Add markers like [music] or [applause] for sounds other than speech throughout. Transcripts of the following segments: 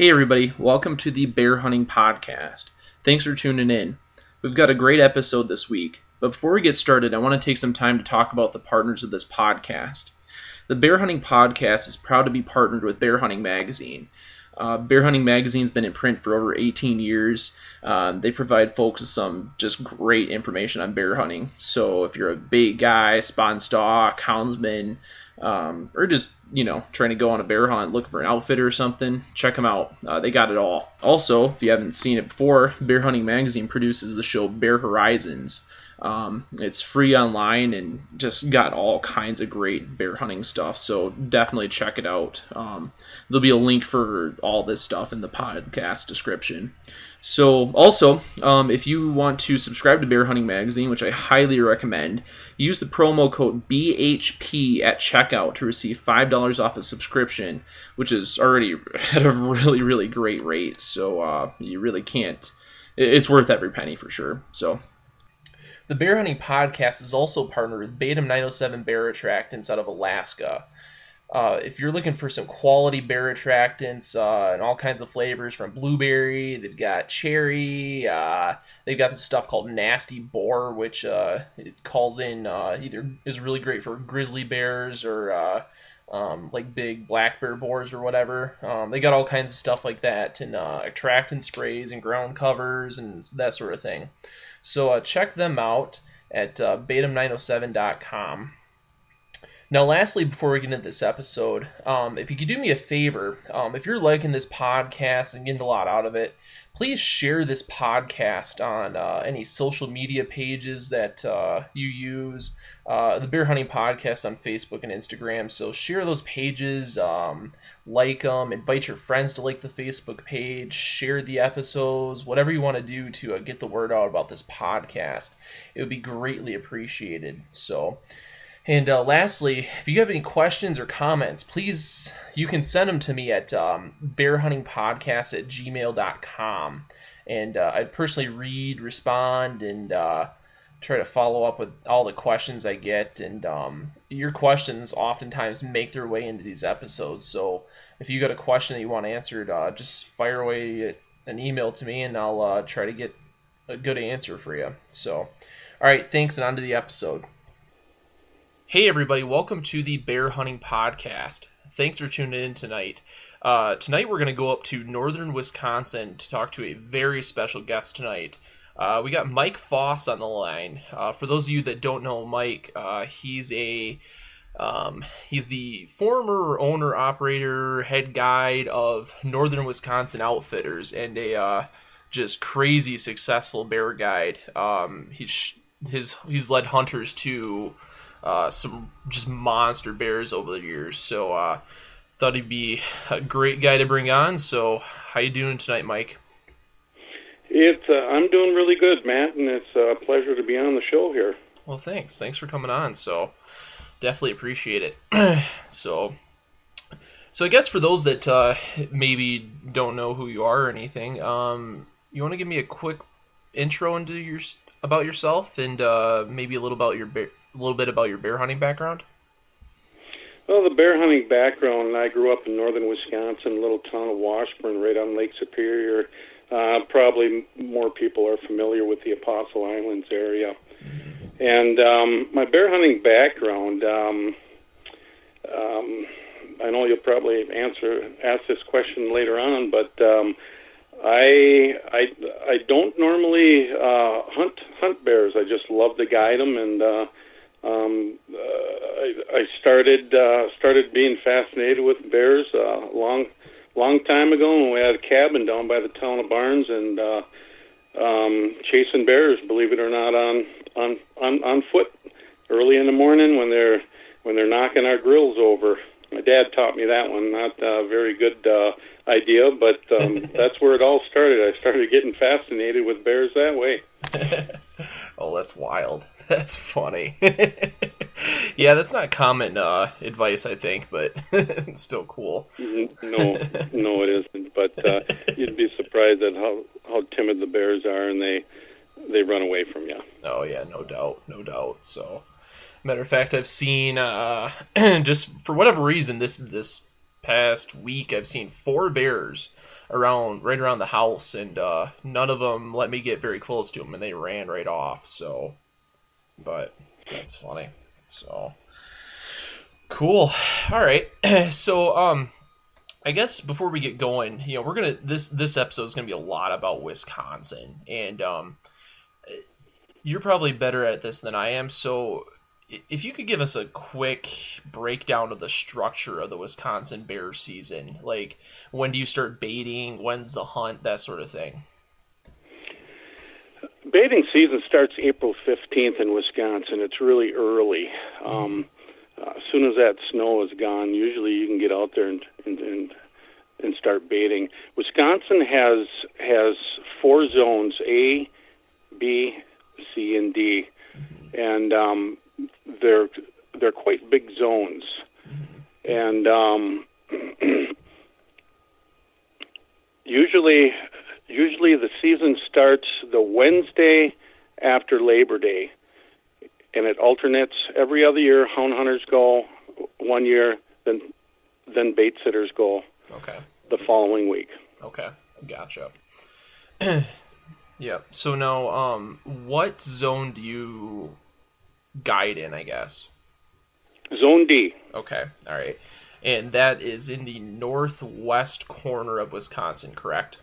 Hey, everybody, welcome to the Bear Hunting Podcast. Thanks for tuning in. We've got a great episode this week, but before we get started, I want to take some time to talk about the partners of this podcast. The Bear Hunting Podcast is proud to be partnered with Bear Hunting Magazine. Uh, Bear Hunting Magazine's been in print for over 18 years. Um, they provide folks with some just great information on bear hunting. So if you're a big guy, spawn stock, houndsman, um, or just you know trying to go on a bear hunt looking for an outfitter or something. Check them out. Uh, they got it all. Also if you haven't seen it before bear hunting magazine produces the show bear horizons um, it's free online and just got all kinds of great bear hunting stuff. So definitely check it out. Um, there'll be a link for all this stuff in the podcast description. So also, um, if you want to subscribe to Bear Hunting Magazine, which I highly recommend, use the promo code BHP at checkout to receive five dollars off a subscription, which is already [laughs] at a really really great rate. So uh, you really can't. It's worth every penny for sure. So the Bear Hunting Podcast is also partnered with Batum 907 Bear Attractants out of Alaska. Uh, if you're looking for some quality bear attractants uh, and all kinds of flavors from blueberry, they've got cherry. Uh, they've got this stuff called Nasty Boar, which uh, it calls in uh, either is really great for grizzly bears or uh, um, like big black bear boars or whatever. Um, they got all kinds of stuff like that and attractant sprays and ground covers and that sort of thing. So uh, check them out at uh, batum907.com. Now, lastly, before we get into this episode, um, if you could do me a favor, um, if you're liking this podcast and getting a lot out of it, please share this podcast on uh, any social media pages that uh, you use. Uh, the Bear Hunting Podcast on Facebook and Instagram. So share those pages, um, like them, invite your friends to like the Facebook page, share the episodes, whatever you want to do to uh, get the word out about this podcast. It would be greatly appreciated. So. And uh, lastly, if you have any questions or comments, please, you can send them to me at um, bearhuntingpodcast at gmail.com. And uh, I'd personally read, respond, and uh, try to follow up with all the questions I get. And um, your questions oftentimes make their way into these episodes. So if you got a question that you want answered, uh, just fire away an email to me, and I'll uh, try to get a good answer for you. So, all right, thanks, and on to the episode. Hey, everybody, welcome to the Bear Hunting Podcast. Thanks for tuning in tonight. Uh, tonight, we're going to go up to northern Wisconsin to talk to a very special guest tonight. Uh, we got Mike Foss on the line. Uh, for those of you that don't know Mike, uh, he's a um, he's the former owner, operator, head guide of Northern Wisconsin Outfitters and a uh, just crazy successful bear guide. Um, he's his he's led hunters to uh, some just monster bears over the years. So uh, thought he'd be a great guy to bring on. So how you doing tonight, Mike? It's uh, I'm doing really good, Matt, and it's a pleasure to be on the show here. Well, thanks. Thanks for coming on. So definitely appreciate it. [clears throat] so. So I guess for those that uh, maybe don't know who you are or anything, um, you want to give me a quick intro into your about yourself and uh, maybe a little about your a little bit about your bear hunting background? Well, the bear hunting background, I grew up in northern Wisconsin, little town of Washburn, right on Lake Superior. Uh, probably more people are familiar with the Apostle Islands area. And um, my bear hunting background, um, um, I know you'll probably answer ask this question later on, but um, I I I don't normally uh, hunt hunt bears. I just love to guide them and uh, um, uh, I, I started uh, started being fascinated with bears uh, long long time ago when we had a cabin down by the town of Barnes and uh, um, chasing bears. Believe it or not, on on on on foot early in the morning when they're when they're knocking our grills over. My dad taught me that one. Not a very good uh, idea, but um, [laughs] that's where it all started. I started getting fascinated with bears that way. [laughs] oh, that's wild. [laughs] That's funny. yeah, that's not common uh, advice, I think, but it's still cool. No, no, it isn't. But uh, you'd be surprised at how how timid the bears are, and they they run away from you. Oh yeah, no doubt, no doubt. So, matter of fact, I've seen uh, [clears throat] just for whatever reason this this past week I've seen four bears around right around the house, and uh, none of them let me get very close to them, and they ran right off. So, but that's funny. So cool. All right. [clears throat] so um, I guess before we get going, you know, we're gonna this this episode is gonna be a lot about Wisconsin, and um, you're probably better at this than I am. So if you could give us a quick breakdown of the structure of the Wisconsin bear season, like when do you start baiting, when's the hunt, that sort of thing. Baiting season starts April 15th in Wisconsin. It's really early. Um, uh, as soon as that snow is gone, usually you can get out there and, and, and and start baiting. Wisconsin has has four zones: A, B, C, and D, and um, they're they're quite big zones, and um, [clears throat] usually usually the season starts the Wednesday after Labor Day, and it alternates every other year. Hound hunters go one year, then then bait sitters go. Okay. The following week. Okay, gotcha. [clears throat] yeah. So now, um, what zone do you guide in, I guess. Zone D. Okay, all right. And that is in the northwest corner of Wisconsin, correct?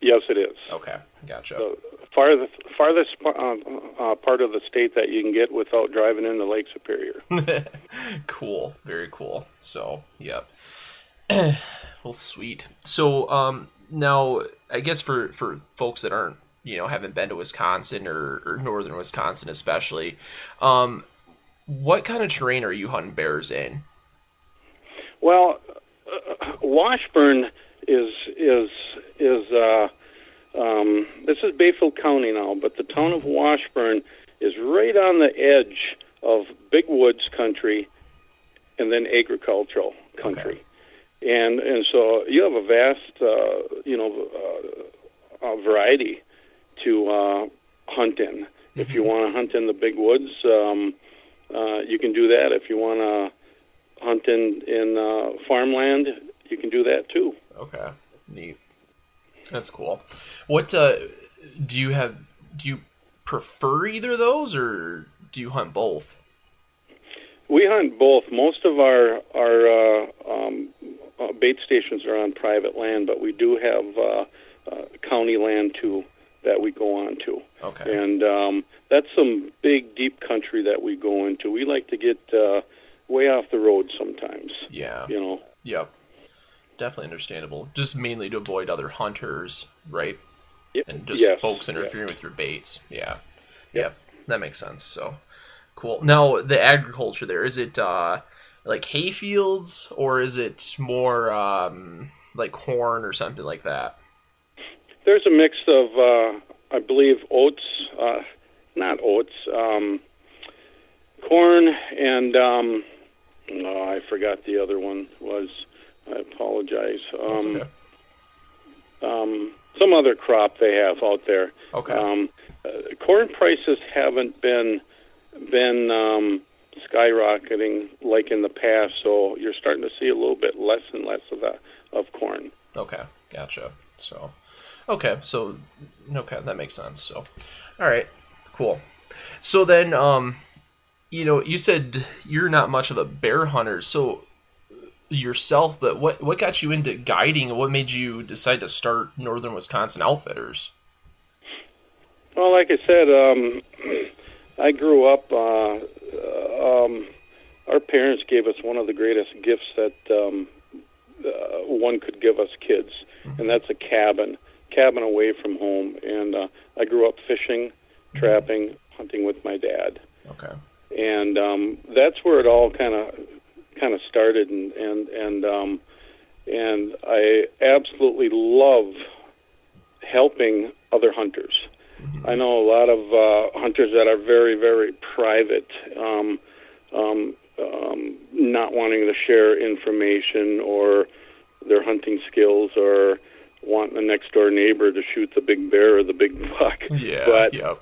Yes, it is. Okay, gotcha. The farthest, farthest uh, uh, part of the state that you can get without driving into Lake Superior. [laughs] cool, very cool. So, yep. [clears throat] well, sweet. So, um, now I guess for for folks that aren't you know haven't been to Wisconsin or, or northern Wisconsin especially. Um, what kind of terrain are you hunting bears in? Well, uh, Washburn is is is uh, um, this is Bayfield County now, but the town of Washburn is right on the edge of big woods country and then agricultural country. Okay. And and so you have a vast uh, you know uh, variety to uh, hunt in. Mm-hmm. If you mm-hmm. want to hunt in the big woods, um, uh, you can do that. If you want to hunt in in uh, farmland, you can do that too. Okay, neat. That's cool. What uh, do you have? Do you prefer either of those, or do you hunt both? We hunt both. Most of our our uh, um, uh, bait stations are on private land, but we do have uh, uh, county land too that we go on to. Okay. And um, that's some big, deep country that we go into. We like to get uh, way off the road sometimes. Yeah. You know. Yep. Definitely understandable. Just mainly to avoid other hunters, right? Yep. And just yes. folks interfering yep. with your baits. Yeah. Yep. yep. That makes sense. So cool. Now the agriculture there is it uh, like hay fields or is it more um, like corn or something like that? There's a mix of, uh, I believe, oats, uh, not oats, um, corn, and um, oh, I forgot the other one was. I apologize. Um, okay. um, some other crop they have out there. Okay. Um, uh, corn prices haven't been been um, skyrocketing like in the past, so you're starting to see a little bit less and less of that of corn. Okay, gotcha. So, Okay, so okay, that makes sense. So, all right, cool. So then, um, you know, you said you're not much of a bear hunter, so yourself, but what what got you into guiding? What made you decide to start Northern Wisconsin Outfitters? Well, like I said, um, I grew up. Uh, um, our parents gave us one of the greatest gifts that um, uh, one could give us kids, mm-hmm. and that's a cabin cabin away from home, and uh, I grew up fishing, trapping, hunting with my dad. Okay. And um, that's where it all kind of kind of started, and and and um, and I absolutely love helping other hunters. Mm-hmm. I know a lot of uh, hunters that are very very private. Um, um, um, not wanting to share information or their hunting skills or wanting the next door neighbor to shoot the big bear or the big buck. [laughs] Yeah. But yep.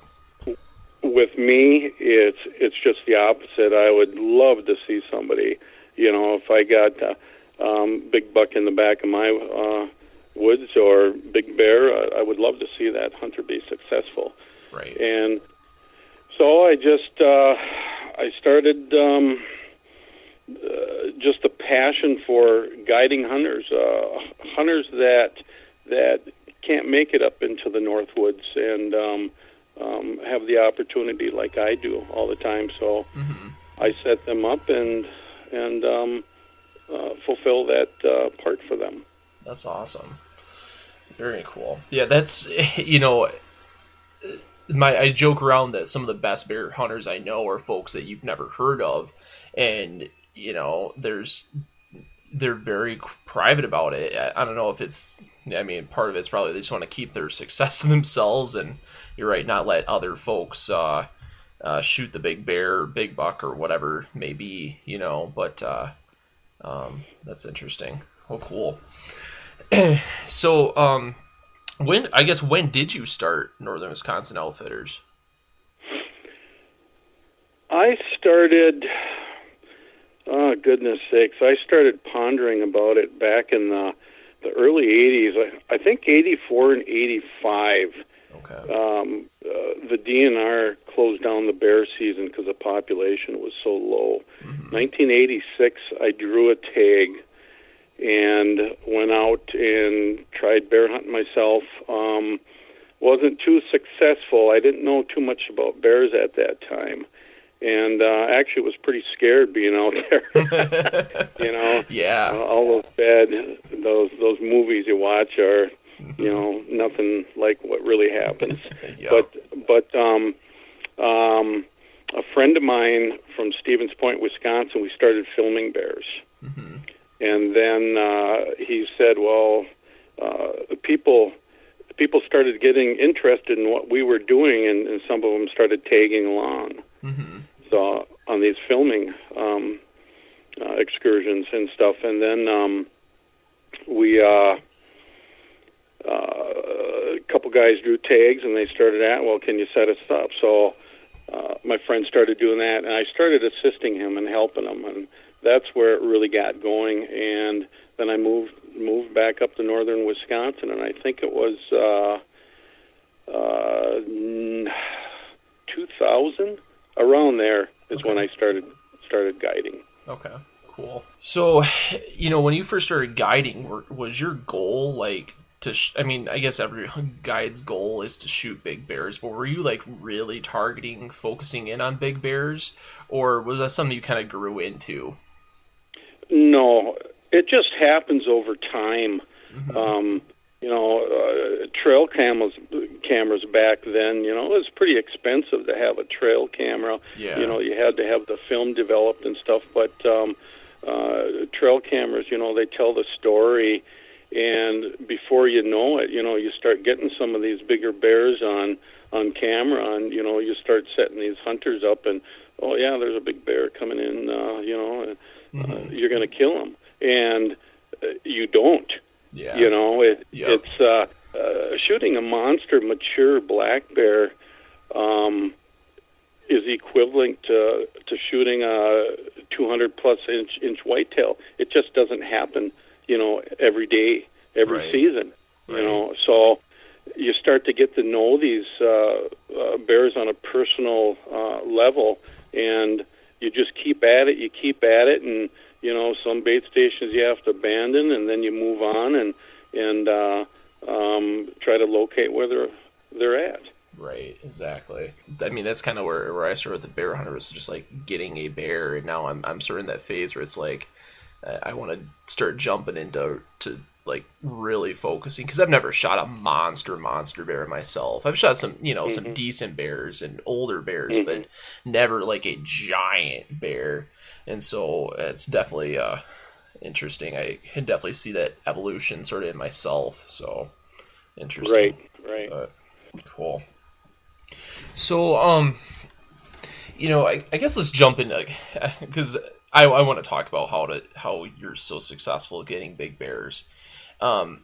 with me, it's it's just the opposite. I would love to see somebody, you know, if I got a um, big buck in the back of my uh, woods or big bear, I, I would love to see that hunter be successful. Right. And so I just uh, I started um, uh, just a passion for guiding hunters, uh, hunters that that can't make it up into the north woods and um, um, have the opportunity like I do all the time. So hmm I set them up and and um, uh, fulfill that uh, part for them. That's awesome. Very cool. Yeah, that's [laughs] you know, my I joke around that some of the best bear hunters I know are folks that you've never heard of, and you know, there's they're very private about it. I, I don't know if it's. I mean, part of it's probably they just want to keep their success to [laughs] themselves, and you're right, not let other folks uh, uh, shoot the big bear, or big buck, or whatever may be. You know, but uh, um, that's interesting. Oh, cool. [clears throat] so, um, when I guess when did you start Northern Wisconsin Outfitters? I started. Oh goodness sakes! I started pondering about it back in the the early '80s. I, I think '84 and '85. Okay. Um, uh, the DNR closed down the bear season because the population was so low. Mhm. 1986, I drew a tag and went out and tried bear hunting myself. Um, wasn't too successful. I didn't know too much about bears at that time, and uh, actually was pretty scared being out there. [laughs] you know, uh, yeah. all those bad those those movies you watch are you know nothing like what really happens. [laughs] yeah. But but um, um, a friend of mine from Stevens Point, Wisconsin, we started filming bears, hmm and then uh, he said, "Well, uh, people." People started getting interested in what we were doing, and, and some of them started tagging along. hmm So on these filming um, uh, excursions and stuff, and then um, we uh, uh, a couple guys drew tags, and they started at, well, can you set us up? So uh, my friend started doing that, and I started assisting him and helping him, and that's where it really got going. And then I moved moved back up to northern Wisconsin, and I think it was uh, uh, 2000 around there is Okay. when I started started guiding. Okay. Cool. So, you know, when you first started guiding, was your goal like to? Sh- I mean, I guess every [laughs] guide's goal is to shoot big bears, but were you like really targeting, focusing in on big bears, or was that something you kind of grew into? No, it just happens over time. Mhm. Um, you know, uh, trail cameras cameras back then, you know, it was pretty expensive to have a trail camera. yeah. You know, you had to have the film developed and stuff, but um, uh, trail cameras, you know, they tell the story, and before you know it, you know, you start getting some of these bigger bears on on camera, and you know, you start setting these hunters up, and oh yeah, there's a big bear coming in, uh, you know, uh, Mhm. you're going to kill him, and uh, you don't. Yeah. You know, it, Yep. it's uh, uh, shooting a monster mature black bear um, is equivalent to to shooting a 200 plus inch inch whitetail. It just doesn't happen, you know, every day, every Right. season. Right. You know, so you start to get to know these uh, uh, bears on a personal uh, level, and you just keep at it. You keep at it, and you know, some bait stations you have to abandon, and then you move on and and uh, um, try to locate where they're they're at. Right, exactly. I mean, that's kind of where, where I started with the bear hunter was just like getting a bear, and now I'm I'm sort of in that phase where it's like uh, I want to start jumping into to like really focusing because I've never shot a monster monster bear myself. I've shot some you know some Mhm. decent bears and older bears, Mhm. but never like a giant bear, and so it's definitely uh interesting. I can definitely see that evolution sort of in myself. So interesting. Right, right. But cool. So, um, you know, I, I guess let's jump into like [laughs] because I, I want to talk about how to how you're so successful at getting big bears. Um,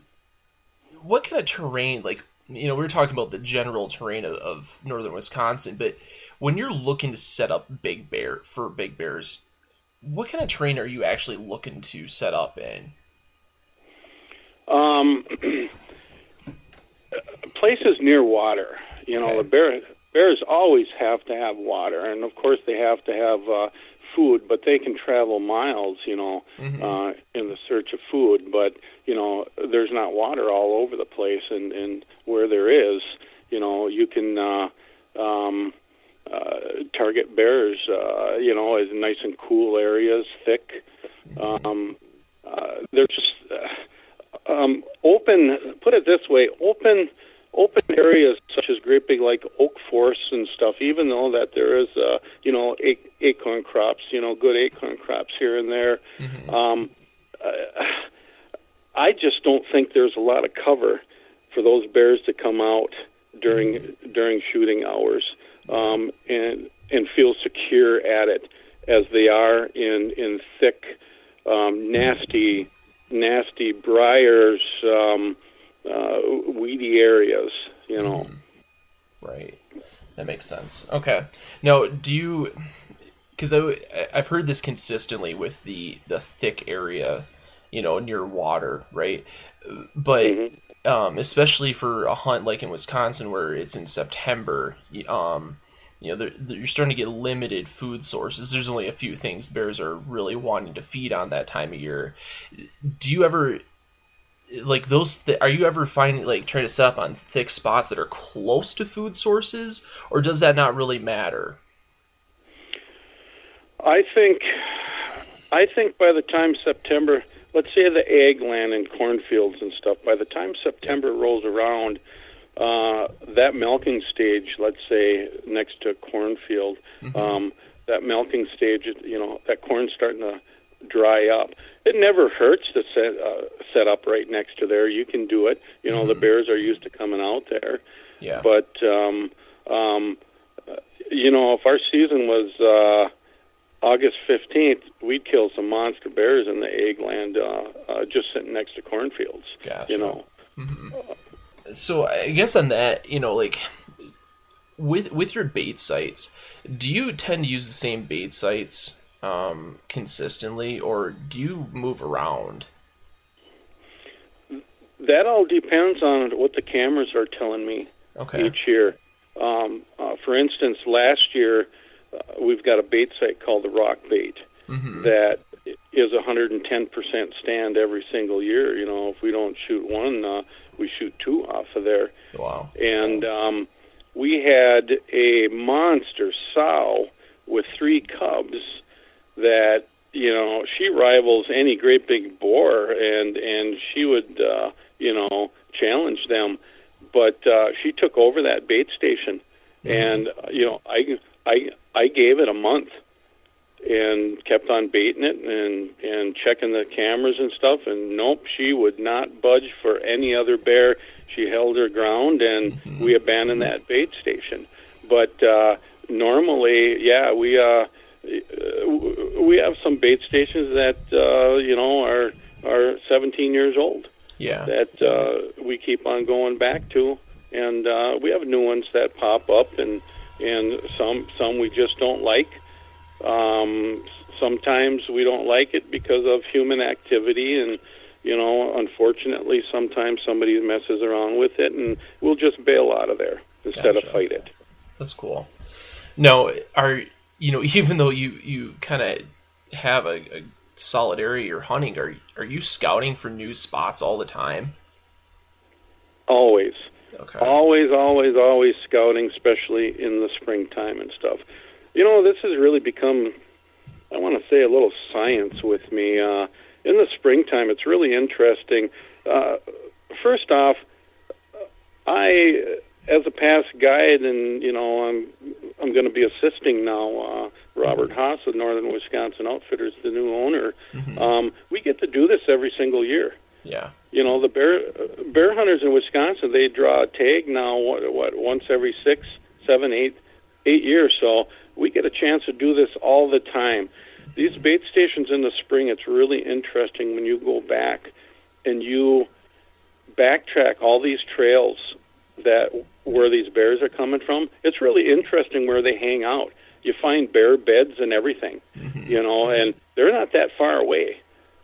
what kind of terrain like you know we were talking about the general terrain of, of northern Wisconsin, but when you're looking to set up big bear for big bears, what kind of terrain are you actually looking to set up in? Um, [clears throat] places near water. You know, Okay. the bear bears always have to have water, and of course they have to have uh, food. But they can travel miles. You know, Mhm. uh, in the search of food. But you know, there's not water all over the place, and and where there is, you know, you can. Uh, um, uh, target bears, uh, you know, as nice and cool areas, thick. Um, uh, they're just uh, um, open. Put it this way: open, open areas such as great big like oak forests and stuff. Even though that there is, uh, you know, ac- acorn crops, you know, good acorn crops here and there. Mhm. Um, I just don't think there's a lot of cover for those bears to come out during during shooting hours um, and and feel secure at it as they are in in thick, um, nasty, nasty briars, um, uh, weedy areas. You know. Right. That makes sense. Okay. Now, do you? Because I've heard this consistently with the the thick area, you know, near water, right? But Mhm. um, especially for a hunt like in Wisconsin where it's in September, um, you know, they're, they're- you're starting to get limited food sources. There's only a few things bears are really wanting to feed on that time of year. Do you ever like those th- are you ever finding like trying to set up on thick spots that are close to food sources or does that not really matter? I think, I think by the time September, let's say the ag land and cornfields and stuff, by the time September rolls around, uh, that milking stage, let's say next to a cornfield, um, that milking stage, you know, that corn's starting to dry up. It never hurts to set uh, set up right next to there. You can do it. You know, the bears are used to coming out there. yeah But um, um, uh, you know, if our season was uh, August fifteenth, we'd kill some monster bears in the ag land, uh, uh, just sitting next to cornfields. gotcha You know, mhm so i guess on that you know like with with your bait sites do you tend to use the same bait sites um, consistently or do you move around that all depends on what the cameras are telling me. okay each year. Um, uh, for instance, last year uh, we've got a bait site called the Rock Bait hmm that is 110% stand every single year. You know, if we don't shoot one, uh, we shoot two off of there. wow And um, we had a monster sow with three cubs that you know she rivals any great big boar, and and she would uh, you know challenge them. But uh, she took over that bait station, and uh, you know I I I gave it a month and kept on baiting it and and checking the cameras and stuff. And nope she would not budge for any other bear. She held her ground and we abandoned that bait station. But uh normally yeah we uh, we have some bait stations that uh you know are are 17 years old yeah that uh, we keep on going back to, and uh, we have new ones that pop up, and and some some we just don't like. Um, sometimes we don't like it because of human activity, and you know, unfortunately, sometimes somebody messes around with it, and we'll just bail out of there instead Gotcha. of fight it. That's cool. No, are you know [laughs] even though you you kind of have a, a solid area you're hunting, are are you scouting for new spots all the time? Always. Okay. Always, always, always scouting, especially in the springtime and stuff. You know, this has really become, I want to say, a little science with me. Uh, in the springtime, it's really interesting. Uh, first off, I, as a past guide, and you know, I'm I'm going to be assisting now. Uh, Robert Haas of Northern Wisconsin Outfitters, the new owner. Um, we get to do this every single year Yeah. you know the bear bear hunters in Wisconsin they draw a tag now what what once every six seven eight eight years so we get a chance to do this all the time these bait stations in the spring it's really interesting when you go back and you backtrack all these trails that where these bears are coming from it's really interesting where they hang out you find bear beds and everything, Mm-hmm. you know, and they're not that far away,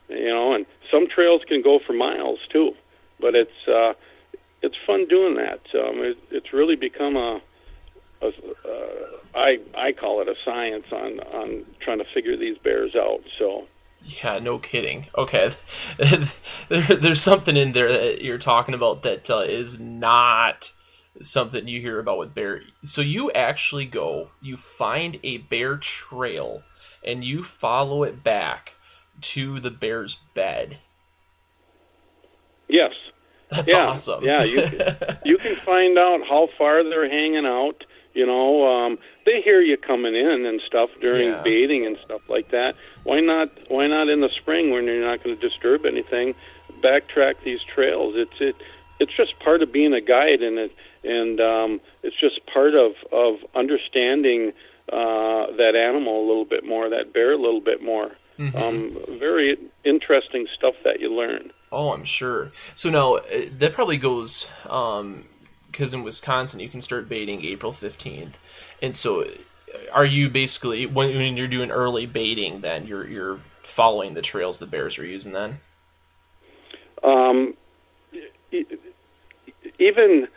you know, and some trails can go for miles too, but it's uh, it's fun doing that. Um, it, it's really become a, a uh, I I call it a science on on trying to figure these bears out. So Yeah, no kidding. Okay, [laughs] there, there's something in there that you're talking about that uh, is not something you hear about with bear. So you actually go, you find a bear trail, and you follow it back to the bear's bed. yes, That's Yeah, awesome. yeah, you [laughs] you can find out how far they're hanging out. You know, um, they hear you coming in and stuff during Yeah. baiting and stuff like that. Why not? Why not in the spring when you're not going to disturb anything? Backtrack these trails. It's it. It's just part of being a guide, and it and um, it's just part of of understanding uh, that animal a little bit more, that bear a little bit more. Mhm. Um, very interesting stuff that you learn. Oh, I'm sure. So now uh, that probably goes because in Wisconsin you can start baiting April 15th, and so are you basically when, when you're doing early baiting, then you're you're following the trails the bears are using then? Um, even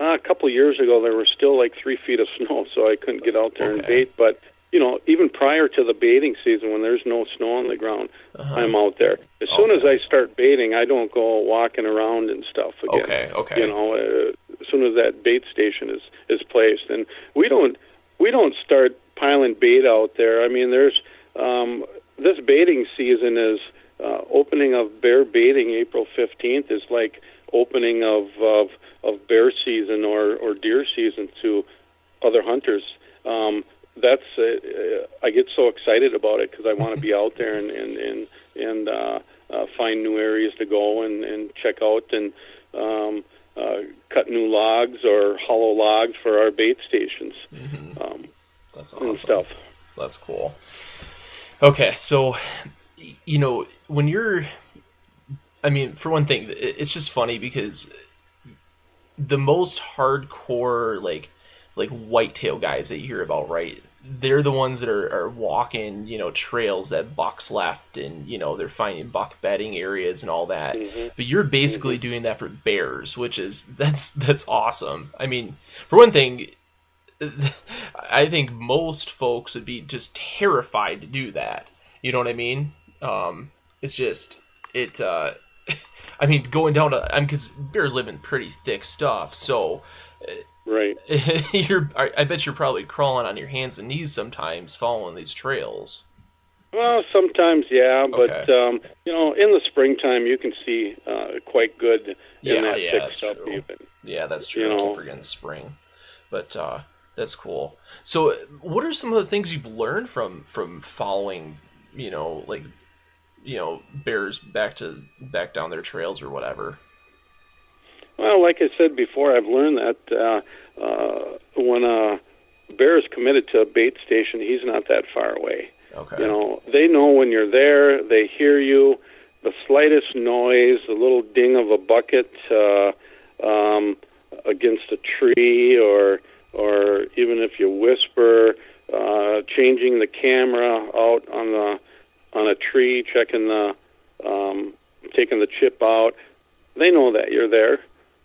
uh, a couple of years ago, there was still like three feet of snow, so I couldn't get out there and bait. But you know, even prior to the baiting season, when there's no snow on the ground, Uh-huh. I'm out there. As soon as I start baiting, I don't go walking around and stuff again. Okay, okay. You know, uh, as soon as that bait station is is placed, and we don't we don't start piling bait out there. I mean, there's um, this baiting season is uh, opening of bear baiting April 15th is like opening of of, of bear season or or deer season to other hunters. Um, that's uh, uh, I get so excited about it because I want to be out there and and and, and uh, uh, find new areas to go and, and check out and um, uh, cut new logs or hollow logs for our bait stations hmm um, That's awesome. and stuff. That's cool. Okay, so you know when you're, I mean, for one thing, it's just funny because the most hardcore like like whitetail guys that you hear about, right? They're the ones that are, are walking, you know, trails that bucks left, and you know they're finding buck bedding areas and all that. Mhm. But you're basically doing that for bears, which is [laughs] that's that's awesome. I mean, for one thing, [laughs] I think most folks would be just terrified to do that. You know what I mean? Um, it's just it. Uh, [laughs] I mean, going down to I mean, because bears live in pretty thick stuff, so Right. [laughs] you're. I, bet you're probably crawling on your hands and knees sometimes following these trails. Well, sometimes, yeah, but Okay. um, you know, in the springtime, you can see uh, quite good Yeah, that yeah, that's true. Even Yeah, that's true. You I know. forgetting spring, but uh, that's cool. So, what are some of the things you've learned from from following, you know, like, you know, bears back to back down their trails or whatever? Well, like I said before, I've learned that uh, uh, when a bear is committed to a bait station, he's not that far away. Okay. You know, they know when you're there. They hear you. The slightest noise, the little ding of a bucket uh, um, against a tree, or or even if you whisper, uh, changing the camera out on the on a tree, checking the um, taking the chip out. They know that you're there.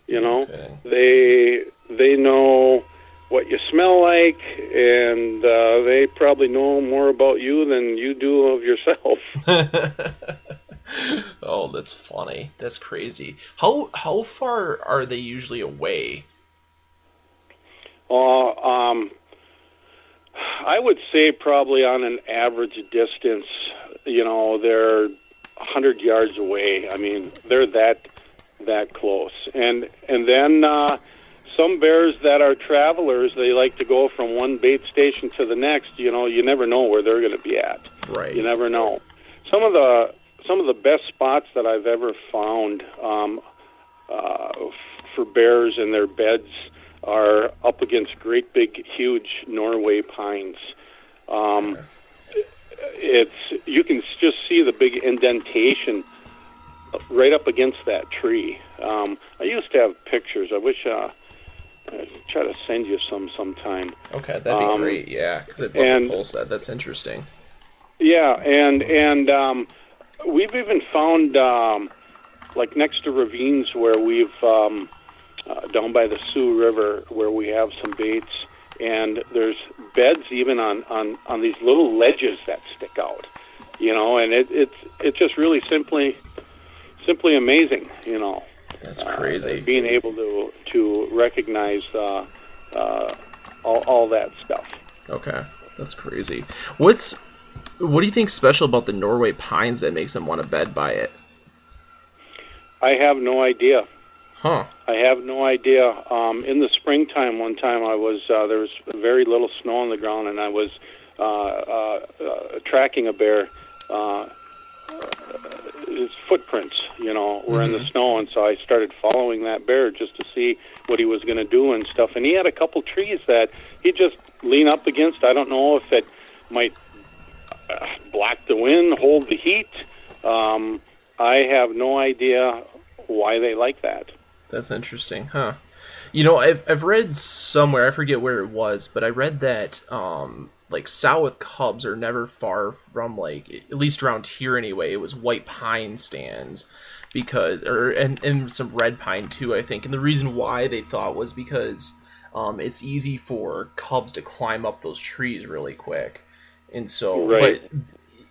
You know, Okay. they they know what you smell like, and uh, they probably know more about you than you do of yourself. [laughs] oh, that's funny. That's crazy. How how far are they usually away? Uh, um, I would say probably on an average distance, you know, they're a hundred yards away. I mean, they're that that close, and and then. Uh, some bears that are travelers, they like to go from one bait station to the next. You know, you never know where they're going to be at. Right. You never know. Some of the some of the best spots that I've ever found um, uh, f- for bears in their beds are up against great big, huge Norway pines. Um, it's you can just see the big indentation right up against that tree. Um, I used to have pictures. I wish uh, try to send you some sometime. Okay, that'd be Um, great. Yeah, because I'd love and- to pulse that. That's interesting. Yeah, and and um, we've even found um, like next to ravines where we've um, uh, down by the Sioux River where we have some baits, and there's beds even on on on these little ledges that stick out, you know, and it it's it's just really simply simply amazing, you know. That's uh, crazy. being able to to recognize uh, uh, all all that stuff. Okay, that's crazy. What's what do you think special about the Norway pines that makes them want to bed by it? I have no idea. Huh? I have no idea. Um, in the springtime, one time I was uh, there was very little snow on the ground, and I was uh, uh, uh, tracking a bear. Uh, his footprints, you know, were in the snow, and so I started following that bear just to see what he was going to do and stuff. And he had a couple trees that he just lean up against. I don't know if it might uh, block the wind, hold the heat. Um, I have no idea why they like that. That's interesting, huh? You know, I've I've read somewhere, I forget where it was, but I read that um like South Cubs are never far from like at least around here anyway. It was white pine stands because or and and some red pine too, I think. And the reason why they thought was because um it's easy for cubs to climb up those trees really quick. And so Right. but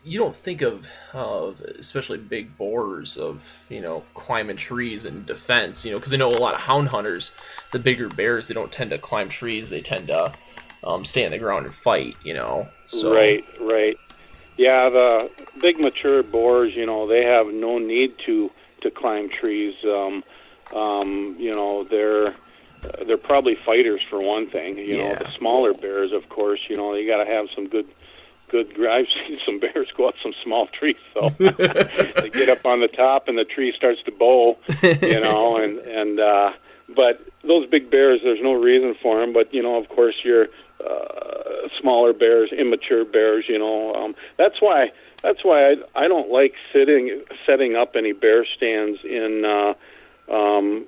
you don't think of, of especially big boars of you know climbing trees and defense you know because I know a lot of hound hunters the bigger bears they don't tend to climb trees they tend to um, stay on the ground and fight you know so Right, right. Yeah, the big mature boars, you know, they have no need to to climb trees. Um, um, you know, they're uh, they're probably fighters for one thing. You know, Yeah. the smaller bears, of course, you know, you got to have some good good. [laughs] I've seen some bears go up some small trees, so [laughs] they get up on the top and the tree starts to bow. You [laughs] know, and and uh, but those big bears, there's no reason for them. But you know, of course, your uh, smaller bears, immature bears. You know, um, that's why that's why I I don't like sitting setting up any bear stands in uh, um,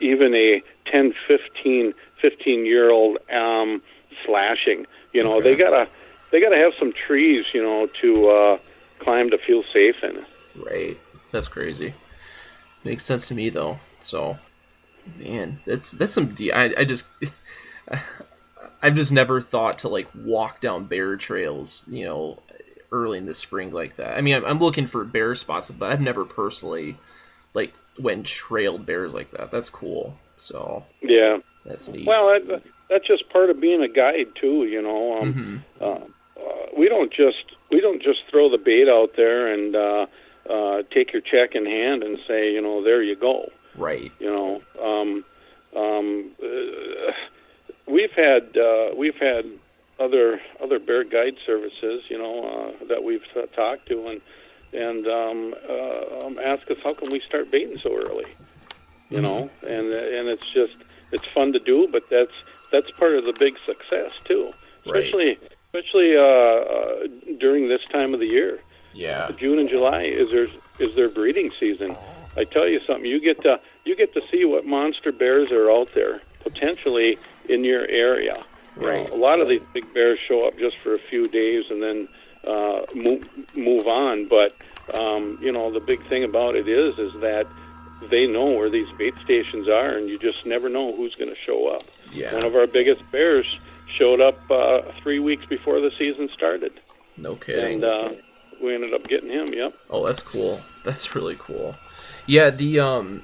even a 10, 15, 15 year old um, slashing. You know, Okay. they gotta they gotta have some trees. You know, to uh, climb to feel safe in. right that's crazy makes sense to me though so man that's that's some de- I, I just [laughs] I've just never thought to like walk down bear trails you know early in the spring like that I mean I'm, I'm looking for bear spots but I've never personally like went trailed bears like that that's cool so Yeah. that's neat Well, that, that's just part of being a guide too. You know, um, hmm uh, uh, we don't just we don't just throw the bait out there and uh, uh, take your check in hand and say, you know, there you go. right You know, um, um, uh, we've had uh, we've had other other bear guide services, you know, uh, that we've uh, talked to and and um, uh, um, ask us how can we start baiting so early, you know, and and it's just it's fun to do, but that's that's part of the big success too, Right. especially especially uh, uh, during this time of the year. yeah June and July is their is their breeding season. I tell you something, you get to you get to see what monster bears are out there potentially in your area. You know, Right. a lot of these big bears show up just for a few days and then uh, move move on. But um, you know, the big thing about it is is that they know where these bait stations are, and you just never know who's going to show up. yeah One of our biggest bears showed up uh, three weeks before the season started, no kidding and uh, we ended up getting him. Yep. Oh, that's cool. That's really cool. Yeah, the um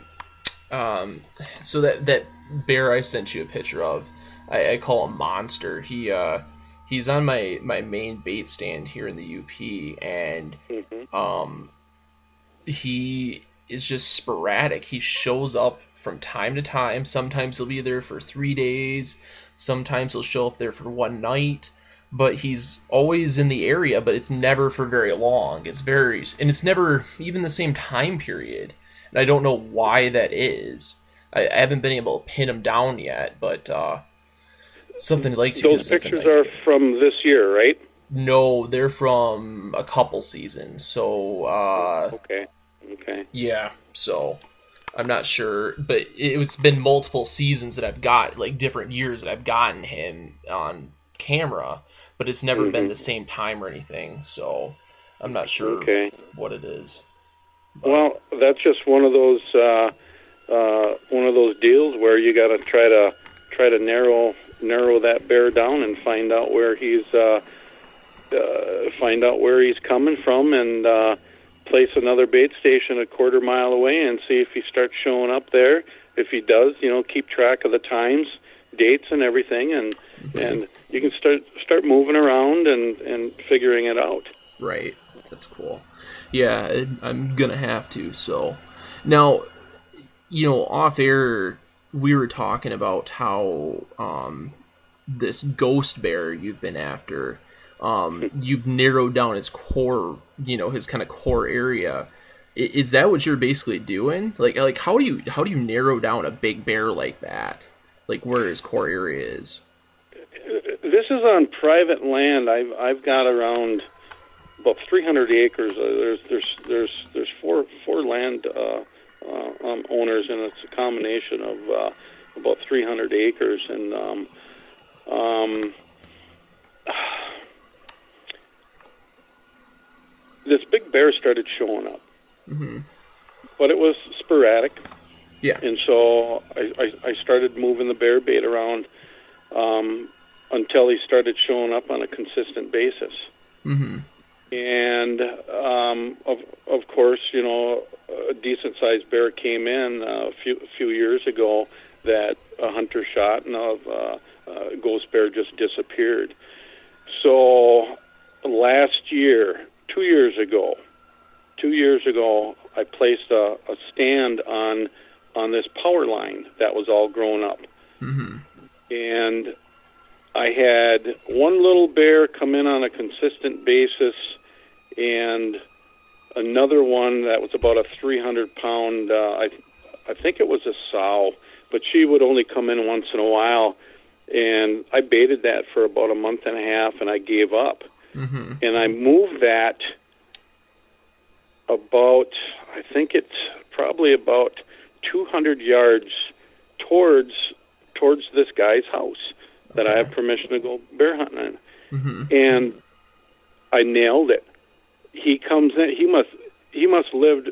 um so that that bear I sent you a picture of, I, I call him Monster. He uh he's on my my main bait stand here in the UP and hmm um he is just sporadic. He shows up from time to time. Sometimes he'll be there for 3 days, sometimes he'll show up there for one night but he's always in the area, but it's never for very long. It's very, and it's never even the same time period. And I don't know why that is. I, I haven't been able to pin him down yet, but uh, something like to. Those 'cause it's a pictures nice are game. from this year, right? No, they're from a couple seasons. So uh, Okay. Okay. yeah, so I'm not sure, but it's been multiple seasons that I've got like different years that I've gotten him on camera, but it's never mm-hmm. been the same time or anything. So I'm not sure okay. what it is. But. Well, that's just one of those uh, uh, one of those deals where you got to try to try to narrow narrow that bear down and find out where he's uh, uh, find out where he's coming from and uh, place another bait station a quarter mile away and see if he starts showing up there. If he does, you know, keep track of the times, dates, and everything, and mm-hmm. and you can start start moving around and and figuring it out. Right. That's cool. Yeah, I'm gonna have to. So now, you know, off air, we were talking about how um, this ghost bear you've been after um, you've narrowed down his core, you know, his kind of core area. Is that what you're basically doing? Like, like how do you how do you narrow down a big bear like that? Like where his core area is? This is on private land. I've I've got around about 300 acres. Uh, there's there's there's there's four four land uh, uh, um, owners, and it's a combination of uh, about 300 acres. And um, um, [sighs] this big bear started showing up, mm-hmm. but it was sporadic. Yeah. And so I, I, I started moving the bear bait around um, until he started showing up on a consistent basis. Mm-hmm. And um, of of course, you know, a decent sized bear came in a few a few years ago that a hunter shot, and of uh, uh, ghost bear just disappeared. So last year, two years ago, two years ago, I placed a, a stand on on this power line that was all grown up, mm-hmm. and I had one little bear come in on a consistent basis, and another one that was about a 300 pound. Uh, I I think it was a sow, but she would only come in once in a while, and I baited that for about a month and a half, and I gave up mm-hmm. and I moved that about, I think it's probably about 200 yards towards towards this guy's house that okay. I have permission to go bear hunting in, mm-hmm. and I nailed it. He comes in. He must he must lived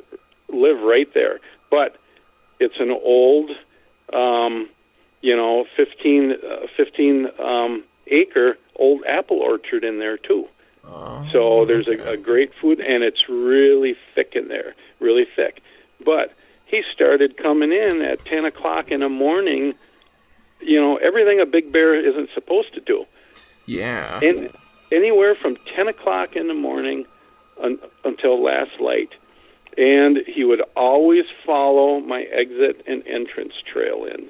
live right there, but it's an old, um, you know, 15, uh, 15 um, acre old apple orchard in there too. Oh, so there's okay. a, a great food, and it's really thick in there, really thick. But he started coming in at 10 o'clock in the morning. You know everything a big bear isn't supposed to do. Yeah. And anywhere from 10 o'clock in the morning un, until last light. And he would always follow my exit and entrance trail in.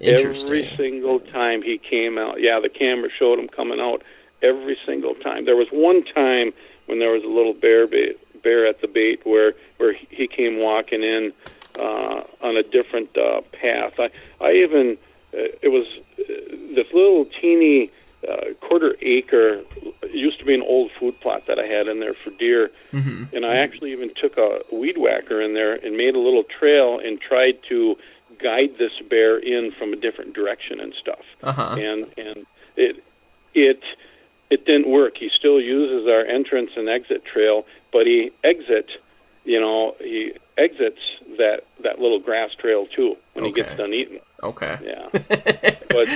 Every single time he came out. Yeah, the camera showed him coming out every single time. There was one time when there was a little bear bait, bear at the bait where where he came walking in uh, on a different uh, path. I I even uh, it was uh, this little teeny uh, quarter acre used to be an old food plot that I had in there for deer, mm-hmm. and I actually even took a weed whacker in there and made a little trail and tried to guide this bear in from a different direction and stuff. Uh-huh. And and it it it didn't work. He still uses our entrance and exit trail, but he exit, you know, he exits that that little grass trail too when okay. he gets done eating. Okay. Yeah. [laughs] but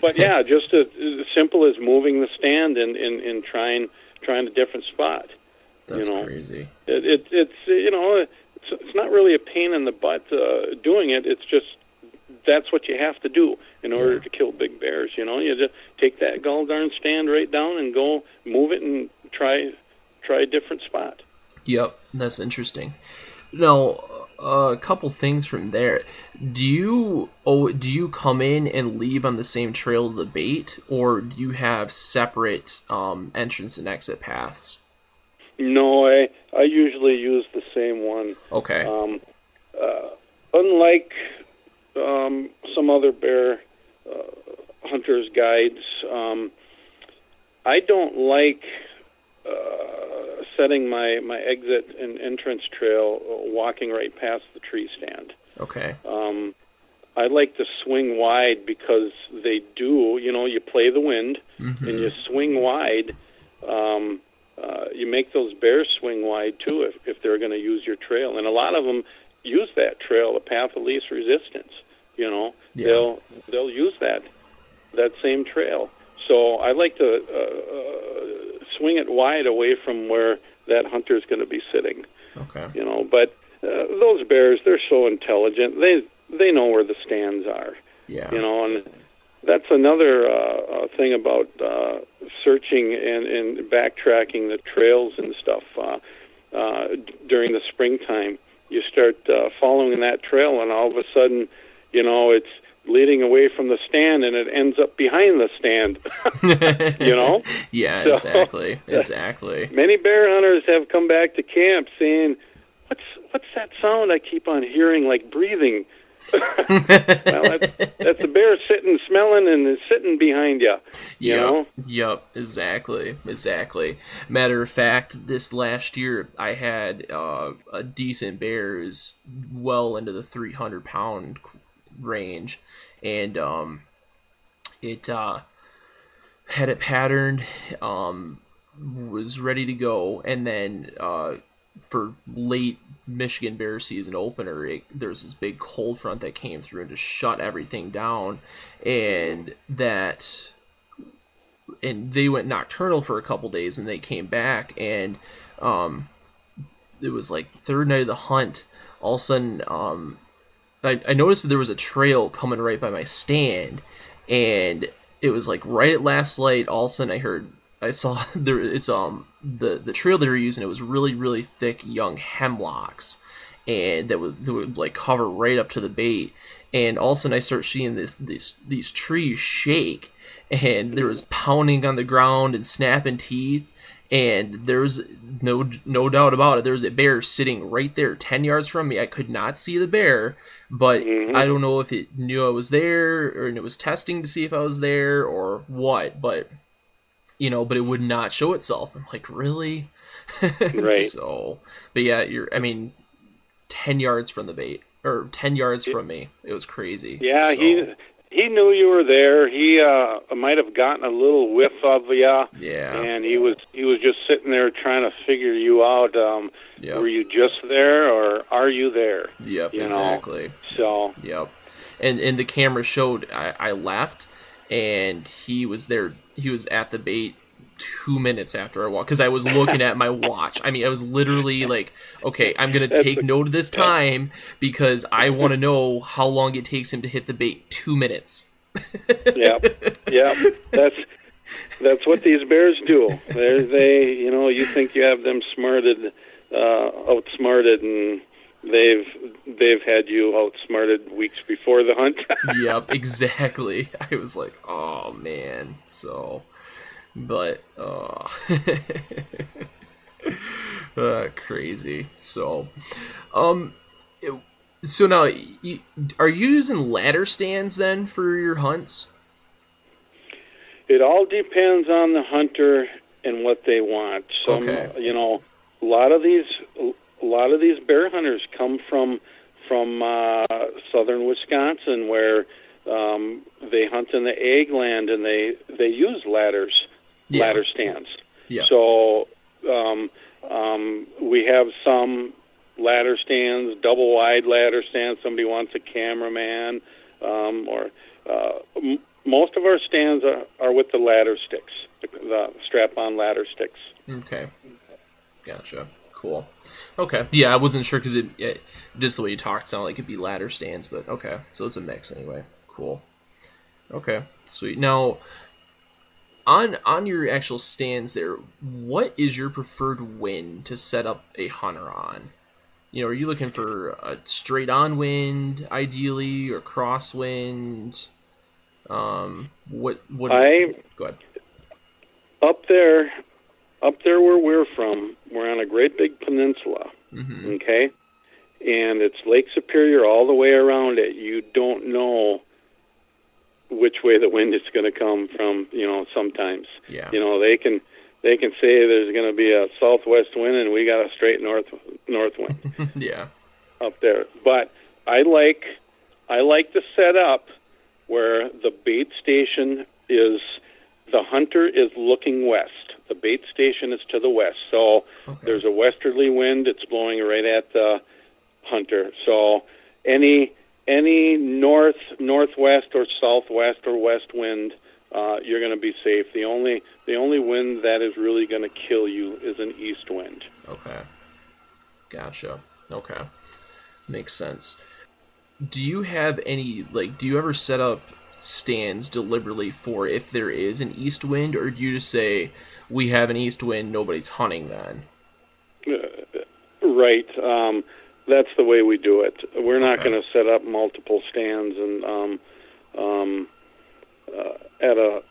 but yeah, just as, as simple as moving the stand and and, and trying trying a different spot. That's you know? crazy. It, it it's you know it's, it's not really a pain in the butt uh, doing it. It's just that's what you have to do in order yeah. to kill big bears. You know, you just take that gall darn stand right down and go move it and try try a different spot. Yep, that's interesting. Now, uh, a couple things from there. Do you oh do you come in and leave on the same trail of the bait, or do you have separate um, entrance and exit paths? No, I I usually use the same one. Okay. Um, uh, unlike um, some other bear uh, hunters guides. Um, I don't like uh, setting my my exit and entrance trail uh, walking right past the tree stand. Okay. Um, I like to swing wide because they do. You know, you play the wind Mhm. and you swing wide. Um, uh, you make those bears swing wide too if if they're going to use your trail, and a lot of them use that trail, the path of least resistance. You know, Yeah. they'll they'll use that that same trail. So I like to uh, uh, swing it wide away from where that hunter's going to be sitting. Okay. You know, but uh, those bears, they're so intelligent. They they know where the stands are. Yeah. You know, and that's another uh, uh, thing about uh, searching and, and backtracking the trails and stuff uh, uh, during the springtime. You start uh, following that trail, and all of a sudden, you know, it's leading away from the stand, and it ends up behind the stand. [laughs] you know? Yeah, So- exactly. [laughs] Exactly. Many bear hunters have come back to camp saying, "What's what's that sound I keep on hearing, like breathing?" [laughs] well, that's, that's a bear sitting, smelling, and is sitting behind you. You Yep. know? Yep. Exactly. Exactly. Matter of fact, this last year I had uh, a decent bear is well into the 300 pound range, and um, it uh, had it patterned, um, was ready to go, and then uh, for late Michigan bear season opener, it, there was this big cold front that came through and just shut everything down, and that and they went nocturnal for a couple days and they came back and um it was like third night of the hunt. All of a sudden um I, I noticed that there was a trail coming right by my stand and it was like right at last light. All of a sudden I heard I saw [laughs] there it's um the the trail they were using it was really really thick young hemlocks and that would, that would like cover right up to the bait. And all of a sudden I start seeing this these these trees shake and there was pounding on the ground and snapping teeth and there was no no doubt about it. There was a bear sitting right there 10 yards from me. I could not see the bear but Mhm. i don't know if it knew i was there or it was testing to see if i was there or what but you know but it would not show itself. I'm like really? [laughs] Right. so but yeah you're i mean 10 yards from the bait or 10 yards from me. It was crazy. Yeah, So, he he knew you were there. He uh, might have gotten a little whiff of you, yeah and he was he was just sitting there trying to figure you out. Um, yep Were you just there, or are you there? yep you know? exactly So Yep. And and the camera showed I, I left and he was there he was at the bait two minutes after I walked because I was looking at my watch. I mean I was literally like, okay, I'm gonna That's take note of this time because I wanna know how long it takes him to hit the bait. Two minutes. yeah, yeah, that's that's what these bears do. They're, they, you know, you think you have them smarted, uh, outsmarted, and they've they've had you outsmarted weeks before the hunt. [laughs] yep, exactly. I was like, oh man. So, but uh, [laughs] uh crazy. So, um, it- so now, you, are you using ladder stands then for your hunts? It all depends on the hunter and what they want. Some, Okay. you know, a lot of these, a lot of these bear hunters come from from uh, southern Wisconsin, where um, they hunt in the ag land and they they use ladders, Yeah. ladder stands. Yeah. So um, um, we have some ladder stands, double wide ladder stands. Somebody wants a cameraman, um, or uh, m- most of our stands are, are with the ladder sticks, the, the strap-on ladder sticks. Okay, gotcha. Cool. Okay, yeah, I wasn't sure because it, it just the way you talked sounded like it'd be ladder stands, but okay, so it's a mix anyway. Cool. Okay, sweet. Now, on on your actual stands there, what is your preferred wind to set up a hunter on? You know, are you looking for a straight on wind ideally or crosswind? Um, what what? I go ahead. up there, up there where we're from, we're on a great big peninsula. hmm Okay, and it's Lake Superior all the way around it. You don't know which way the wind is going to come from. You know, sometimes. Yeah. You know, they can they can say there's going to be a southwest wind, and we got a straight north north wind [laughs] yeah. up there. But I like I like the setup where the bait station is the hunter is looking west. The bait station is to the west. So Okay. there's a westerly wind. It's blowing right at the hunter. So any any north, northwest, or southwest or west wind, uh, you're going to be safe. The only the only wind that is really going to kill you is an east wind. Okay. Gotcha. Okay. Makes sense. Do you have any like do you ever set up stands deliberately for if there is an east wind or do you just say we have an east wind, nobody's hunting then? Right. Um, that's the way we do it. We're not Okay. going to set up multiple stands and um, um, uh, at a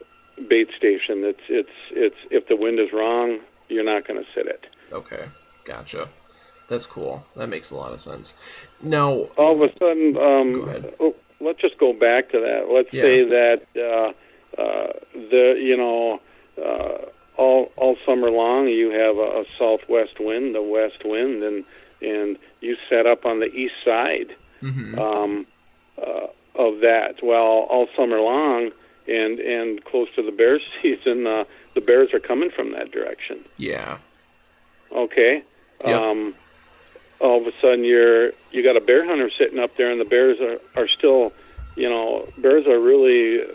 bait station. It's it's it's if the wind is wrong, you're not going to sit it. Okay. Gotcha. That's cool. That makes a lot of sense. Now, All of a sudden, um, oh, let's just go back to that. Let's Yeah. say that uh, uh, the you know uh, all all summer long you have a, a southwest wind, a west wind, and and you set up on the east side. mhm, um, uh, of that. Well, all summer long, and and close to the bear [laughs] season, uh, the bears are coming from that direction. yeah. Okay. Yep. Um, all of a sudden, you're you got a bear hunter sitting up there, and the bears are are still, you know, bears are really. Uh,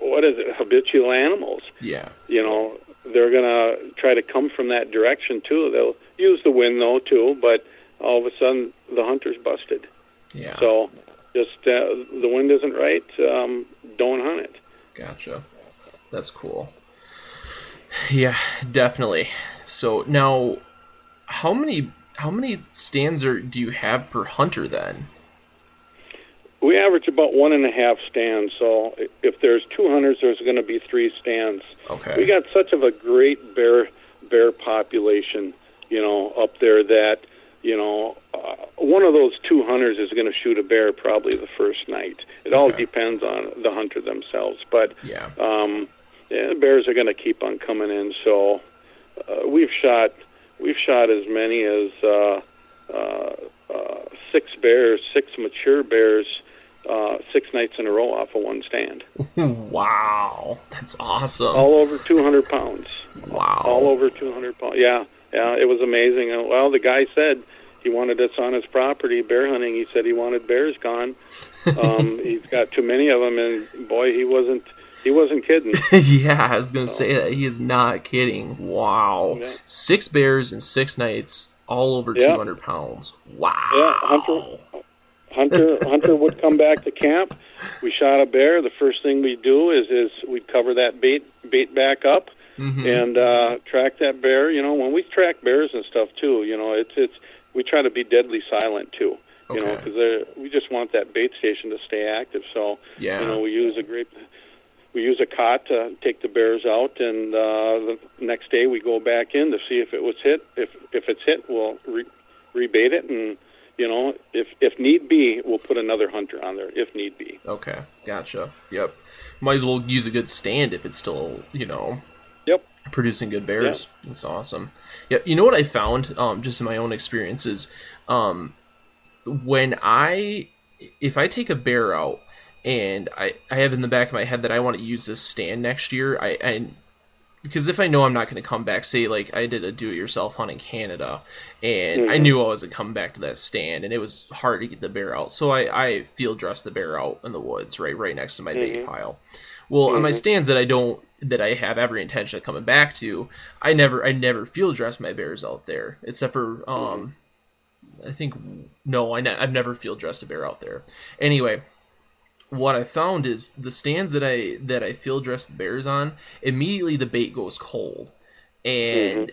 what is it? Habitual animals. Yeah. You know, they're gonna try to come from that direction too. They'll use the wind though too, but all of a sudden the hunter's busted. Yeah. So just uh, the wind isn't right. Um, don't hunt it. Gotcha. That's cool. Yeah, definitely. So now, how many how many stands are do you have per hunter then? We average about one and a half stands. So if there's two hunters, there's going to be three stands. Okay. We got such of a great bear bear population, you know, up there that you know uh, one of those two hunters is going to shoot a bear probably the first night. It all depends on the hunter themselves, but yeah. um, yeah, bears are going to keep on coming in. So uh, we've shot we've shot as many as uh, uh, uh, six bears, six mature bears, uh, six nights in a row off of one stand, [laughs] wow, that's awesome. all over 200 pounds. wow. all over 200 pounds. Yeah, yeah, it was amazing. And, well, the guy said he wanted us on his property bear hunting. He said he wanted bears gone. [laughs] Um, he's got too many of them, and boy, he wasn't he wasn't kidding. [laughs] yeah, I was gonna say that he is not kidding. Wow. Yeah. Six bears in six nights, all over Yeah. 200 pounds. Wow. Yeah, Hunter- Hunter [laughs] Hunter would come back to camp. We shot a bear. The first thing we do is is we'd cover that bait bait back up Mhm. and uh, track that bear. You know, when we track bears and stuff too, you know, it's it's we try to be deadly silent too. You know, Okay. because we just want that bait station to stay active. So yeah. you know, we use a great we use a cot to take the bears out, and uh, the next day we go back in to see if it was hit. If if it's hit, we'll re- rebait it, and you know, if if need be, we'll put another hunter on there if need be. Okay, gotcha. Yep. Might as well use a good stand if it's still, you know, Yep. producing good bears. That's awesome. Yeah, you know what I found, um, just in my own experiences, um, when I, if I take a bear out and I, I have in the back of my head that I want to use this stand next year, I, I because if I know I'm not going to come back, say like I did a do-it-yourself hunt in Canada, and I Mhm. knew I wasn't coming back to that stand, and it was hard to get the bear out, so I, I field dressed the bear out in the woods, right, right next to my bait Mhm. pile. Well, on my Mhm. stands that I don't, that I have every intention of coming back to, I never, I never field dress my bears out there, except for, um, I think no, I ne- I've never field dressed a bear out there. Anyway, what I found is the stands that I that I field dress the bears on, immediately the bait goes cold, and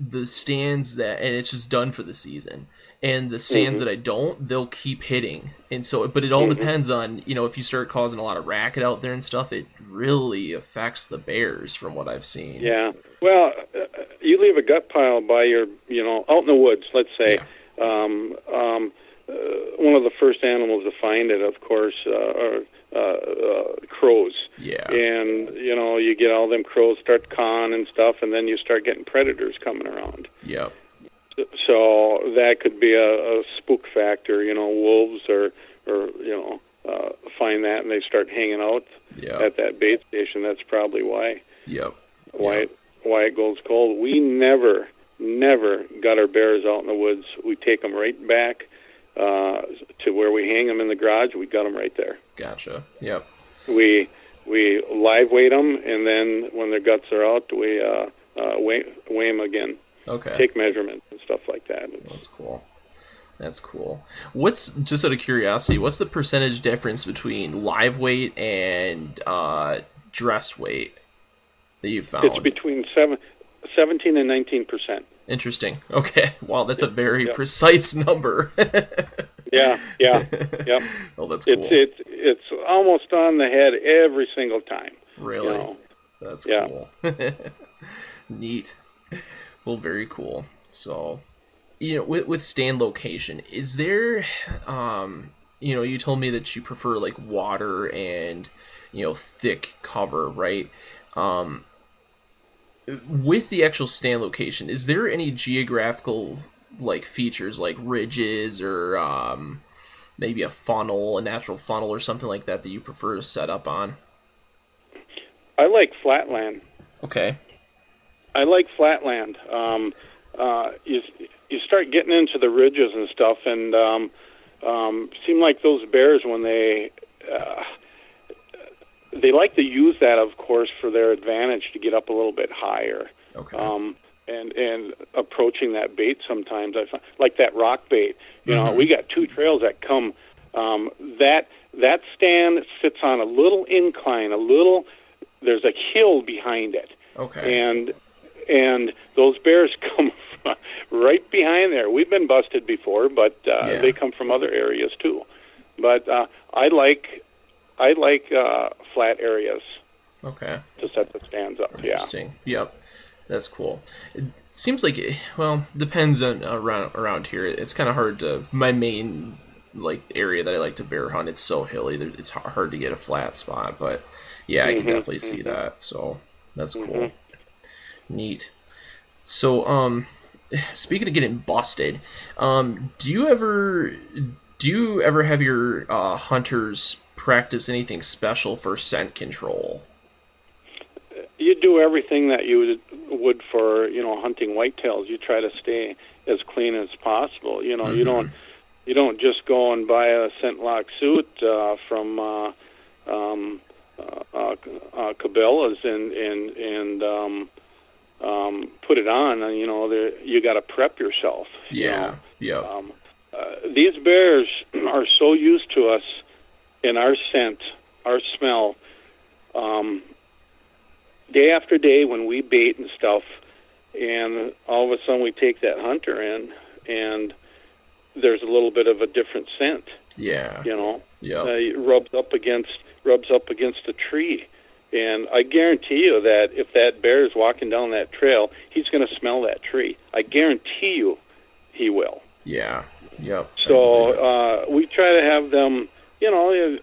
the stands that and it's just done for the season. And the stands Mhm. that I don't, they'll keep hitting. And so, but it all Mhm. depends on you know if you start causing a lot of racket out there and stuff, it really affects the bears from what I've seen. Yeah. Well, uh, you leave a gut pile by your, you know, out in the woods. Let's say. Um, um, uh, one of the first animals to find it, of course, uh, are uh, uh, crows. Yeah. and you know you get all them crows start cawing and stuff and then you start getting predators coming around Yep. So that could be a, a spook factor. You know, wolves or or you know uh, find that and they start hanging out Yeah. at that bait station. That's probably why Yep. why it, why it goes cold. We never never got our bears out in the woods. We take them right back uh, to where we hang them in the garage. We got them right there. Gotcha. Yep. We we live weight them, and then when their guts are out, we uh, uh, weigh weigh them again, Okay. take measurements and stuff like that. That's cool. That's cool. What's just out of curiosity? What's the percentage difference between live weight and uh, dressed weight that you found? It's between seven, 17 and nineteen percent. Interesting. [laughs] Okay. Wow, that's a very Yep. precise number. [laughs] Yeah, yeah, yep. Oh, that's cool. It's it's it's almost on the head every single time. really. You know, That's Yeah. cool. [laughs] Neat. Well, very cool. So, you know, with, with stand location, is there, um, you know, you told me that you prefer like water and, you know, thick cover, right? Um, with the actual stand location, is there any geographical like features like ridges or um, maybe a funnel, a natural funnel or something like that that you prefer to set up on? I like flatland. Okay. I like flatland. Um, uh, you you start getting into the ridges and stuff, and um, um, seem like those bears when they uh, they like to use that, of course, for their advantage to get up a little bit higher. Okay. Um, and and approaching that bait sometimes I find like that rock bait. You know, Mhm. we got two trails that come. Um, that that stand sits on a little incline, a little. There's a hill behind it okay. and and those bears [laughs] come right behind there. We've been busted before, but uh, Yeah. they come from other areas too. But uh, I like I like uh, flat areas Okay. to set the stands up. Yeah, Interesting. Yep. That's cool. It seems like it, well, depends on around around here. It's kind of hard to my main like area that I like to bear hunt. It's so hilly. that It's hard to get a flat spot, but yeah, I can Mhm, definitely see mhm. that. So that's cool. Mhm. Neat. So um speaking of getting busted, um do you ever do you ever have your uh, hunters practice anything special for scent control? you do everything that you would, for you know hunting whitetails. You try to stay as clean as possible. You know, you Mhm. don't you don't just go and buy a scent lock suit uh, from uh, um, uh, uh, Cabela's and and and um, um, put it on. And, you know, there you got to prep yourself. you Yeah. know. Yep. Um, uh, these bears [clears throat] are so used to us in our scent, our smell. Um, day after day, when we bait and stuff, and all of a sudden we take that hunter in, and there's a little bit of a different scent. Yeah. You know, Yeah. uh, it rubs up against rubs up against a tree. And I guarantee you that if that bear is walking down that trail, he's going to smell that tree. I guarantee you, he will. Yeah. Yep. So uh, we try to have them, you know, you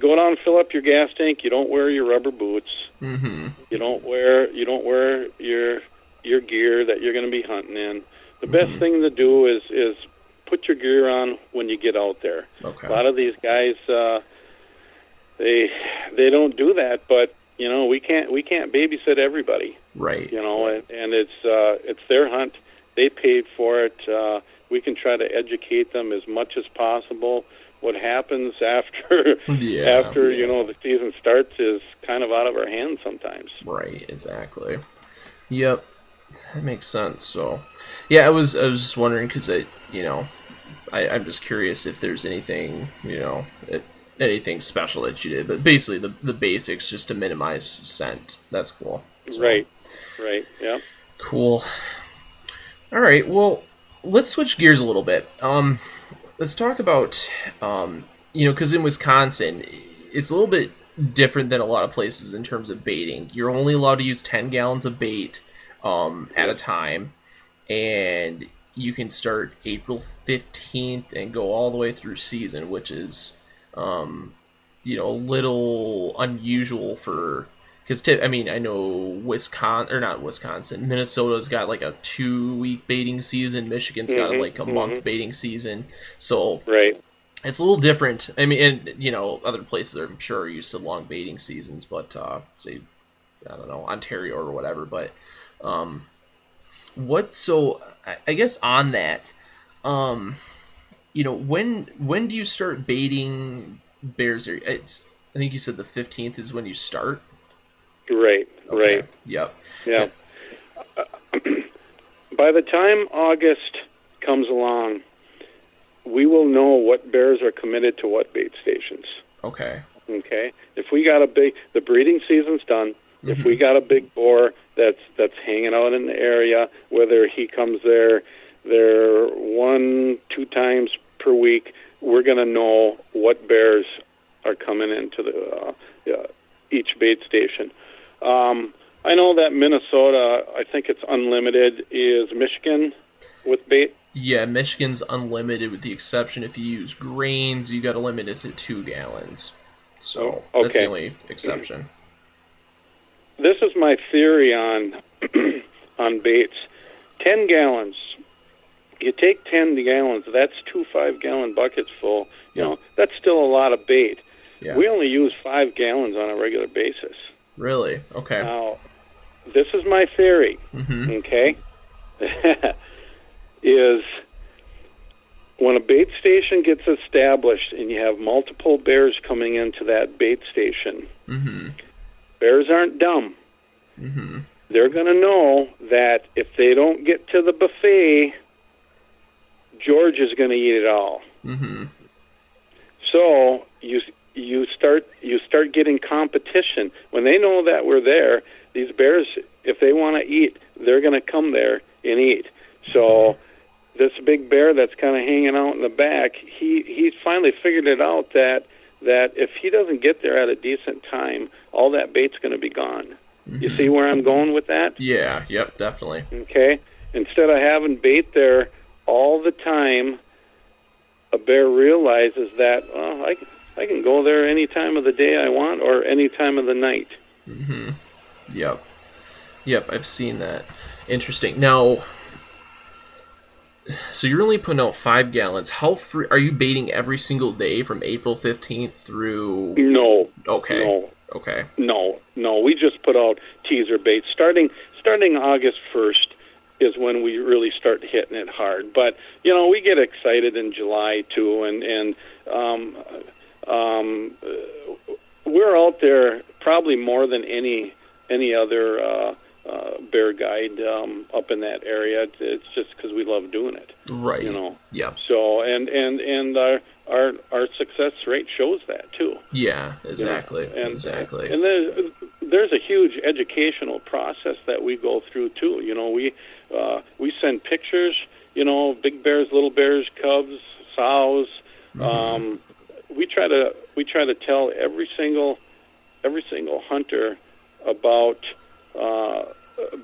go down and fill up your gas tank. You don't wear your rubber boots. mm-hmm. You don't wear you don't wear your your gear that you're going to be hunting in. The best Mhm. thing to do is is put your gear on when you get out there. Okay. A lot of these guys, uh, they they don't do that, but you know we can't we can't babysit everybody. Right. You know, and, and it's uh, it's their hunt. They paid for it. Uh, we can try to educate them as much as possible. What happens after [laughs] Yeah. after you know the season starts is kind of out of our hands sometimes. Right. Exactly. Yep. That makes sense. So, yeah, I was I was just wondering because I you know I I'm just curious if there's anything you know it, anything special that you did, but basically the the basics just to minimize scent. That's cool. So, Right, right, yeah. Cool. All right. Well, let's switch gears a little bit. Um, let's talk about um, you know, because in Wisconsin, it's a little bit different than a lot of places in terms of baiting. You're only allowed to use 10 gallons of bait um, at a time, and you can start April 15th and go all the way through season, which is um, you know a little unusual for because I mean I know Wisconsin or not Wisconsin, Minnesota's got like a two week baiting season. Michigan's got Mhm, like a month mhm. baiting season. So Right. it's a little different. I mean, and you know, other places I'm sure are used to long baiting seasons, but uh, say I don't know Ontario or whatever. But um, what? So I, I guess on that, um, you know, when when do you start baiting bears? Are- It's I think you said the 15th is when you start. Right. Okay. Right. Yep. Yeah. [clears throat] By the time August comes along, we will know what bears are committed to what bait stations. Okay. Okay. If we got a big, the breeding season's done. If Mhm. we got a big boar that's that's hanging out in the area, whether he comes there, there one two times per week, we're gonna know what bears are coming into the uh, uh, each bait station. Um, I know that Minnesota, I think it's unlimited, is Michigan with bait. Yeah, Michigan's unlimited with the exception if you use grains, you got to limit it to two gallons. So Oh, that's the okay. only exception. This is my theory on [clears throat] on baits. Ten gallons. You take ten gallons. That's two five gallon buckets full. You know that's still a lot of bait. Yeah. We only use five gallons on a regular basis. Really? Okay. Now, this is my theory. hmm Okay, [laughs] is when a bait station gets established and you have multiple bears coming into that bait station. hmm Bears aren't dumb. hmm they're going to know that if they don't get to the buffet, George is going to eat it all. hmm So you you start you start getting competition when they know that we're there. These bears, if they want to eat, they're going to come there and eat. So this big bear that's kind of hanging out in the back, he he finally figured it out that that if he doesn't get there at a decent time, all that bait's going to be gone. You mm-hmm. see where I'm going with that? Yeah. Yep. Definitely. Okay? Instead of having bait there all the time, a bear realizes that, well, I, I can go there any time of the day I want or any time of the night. hmm Yep. Yep. I've seen that. Interesting. Now, so you're only putting out five gallons. How free are you baiting every single day from April 15th through? No, Okay. no, Okay. no, no. We just put out teaser bait. Starting starting August 1st is when we really start hitting it hard. But, you know, we get excited in July too and and um um we're out there probably more than any any other uh uh, bear guide um, up in that area. It's, just because we love doing it, Right. you know. Yep. So and and and our our our success rate shows that too. Yeah. you know. Exactly. And, exactly. And there's there's a huge educational process that we go through too. You know, we uh, we send pictures. You know, big bears, little bears, cubs, sows. Mhm. Um, we try to we try to tell every single every single hunter about uh,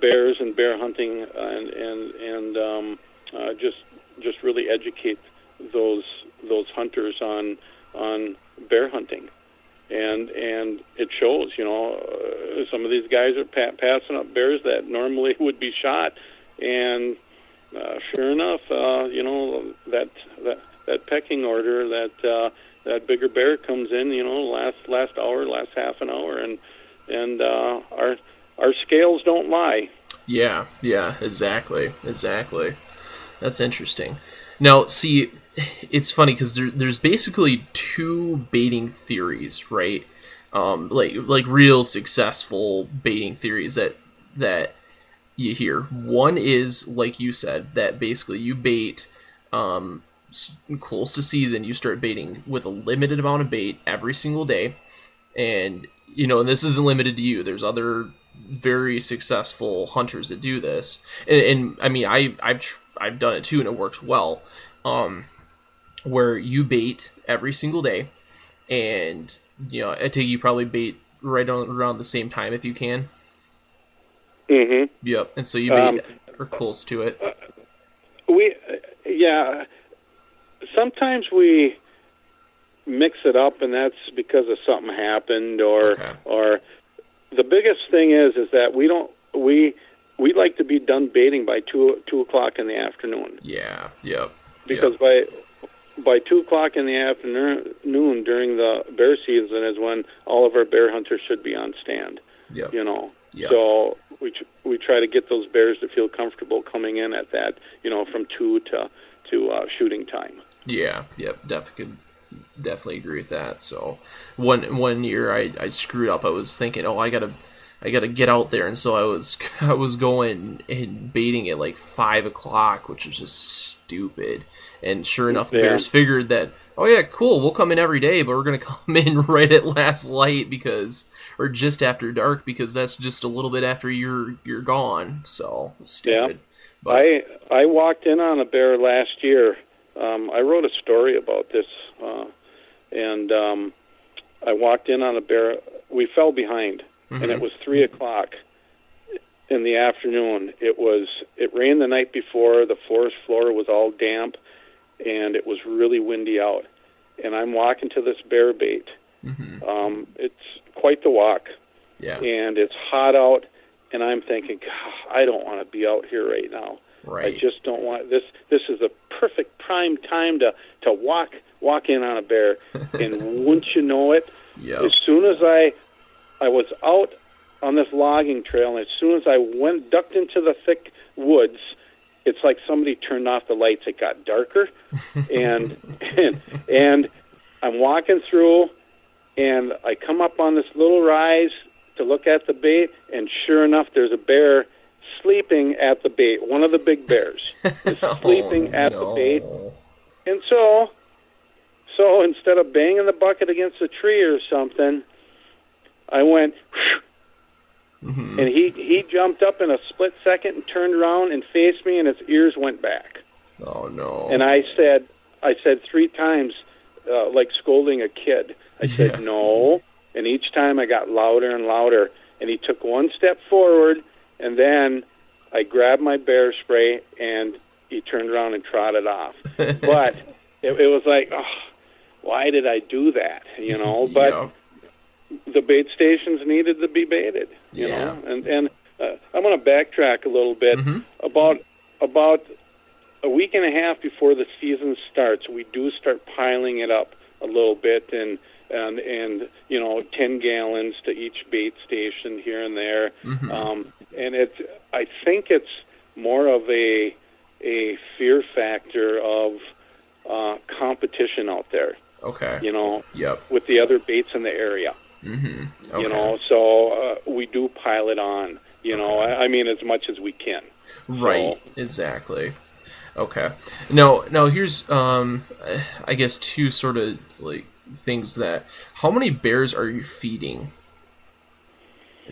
bears and bear hunting and and and um, uh, just just really educate those those hunters on on bear hunting. And and it shows you know uh, some of these guys are pa- passing up bears that normally would be shot. And uh, sure enough uh, you know that that that pecking order that uh, that bigger bear comes in you know last last hour last half an hour and and uh, our our scales don't lie Yeah, yeah, exactly, exactly. That's interesting. Now, see, it's funny because there, there's basically two baiting theories, right? Um, like like real successful baiting theories that that you hear. One is like you said that basically you bait um, close to season, you start baiting with a limited amount of bait every single day, and you know, and this isn't limited to you. There's other very successful hunters that do this, and, and I mean, I I've tr- I've done it too, and it works well. Um, where you bait every single day, and you know, I take you probably bait right on around the same time if you can. hmm Yep, and so you bait Um, or close to it. We, uh, yeah. Sometimes we mix it up, and that's because of something happened, or Okay. or the biggest thing is is that we don't we we like to be done baiting by two two o'clock in the afternoon. Yeah. Yep. Because yep. by by two o'clock in the afternoon during the bear season is when all of our bear hunters should be on stand. Yep. You know. Yep. So we we try to get those bears to feel comfortable coming in at that you know from two to to uh, shooting time. Yeah. Yep. Definitely definitely agree with that. So one one year I, I screwed up. I was thinking, oh, I gotta I gotta get out there, and so I was [laughs] I was going and baiting at like five o'clock, which was just stupid. And sure enough, the yeah. Bears figured that, oh yeah, cool, we'll come in every day, but we're gonna [laughs] come in right at last light because, or just after dark because that's just a little bit after you're you're gone. So stupid. Yeah. But, I I walked in on a bear last year. Um, I wrote a story about this, uh, and um, I walked in on a bear. We fell behind mm-hmm. and it was three o'clock in the afternoon. It was it rained the night before. The forest floor was all damp, and it was really windy out. And I'm walking to this bear bait. Mm-hmm. Um, it's quite the walk. Yeah. And it's hot out, and I'm thinking, I don't want to be out here right now. Right. I just don't want this. This is a perfect prime time to to walk walk in on a bear. [laughs] and wouldn't you know it? Yep. As soon as I I was out on this logging trail, and as soon as I went ducked into the thick woods, it's like somebody turned off the lights. It got darker, [laughs] and and and I'm walking through, and I come up on this little rise to look at the bait, and sure enough, there's a bear sleeping at the bait. One of the big bears [laughs] is sleeping oh, at no. the bait, and so so instead of banging the bucket against a tree or something, I went, mm-hmm. and he he jumped up in a split second and turned around and faced me, and his ears went back. Oh no! And I said, I said three times, uh, like scolding a kid. I yeah. said no, and each time I got louder and louder. And he took one step forward, and then I grabbed my bear spray, and he turned around and trotted off. [laughs] but it, it was like, oh, why did I do that? You know, [laughs] but. Yeah the bait stations needed to be baited. You yeah. know, and and uh, I'm going to backtrack a little bit mm-hmm. about about a week and a half before the season starts. We do start piling it up a little bit and and and you know 10 gallons to each bait station here and there mm-hmm. um, and it's I think it's more of a a fear factor of uh, competition out there okay you know yep with the other baits in the area Mm-hmm. Okay. You know, so uh, we do pile it on. You know, I, I mean, as much as we can. Right. So, exactly. Okay. Now, now here's um, I guess two sort of like things that. How many bears are you feeding?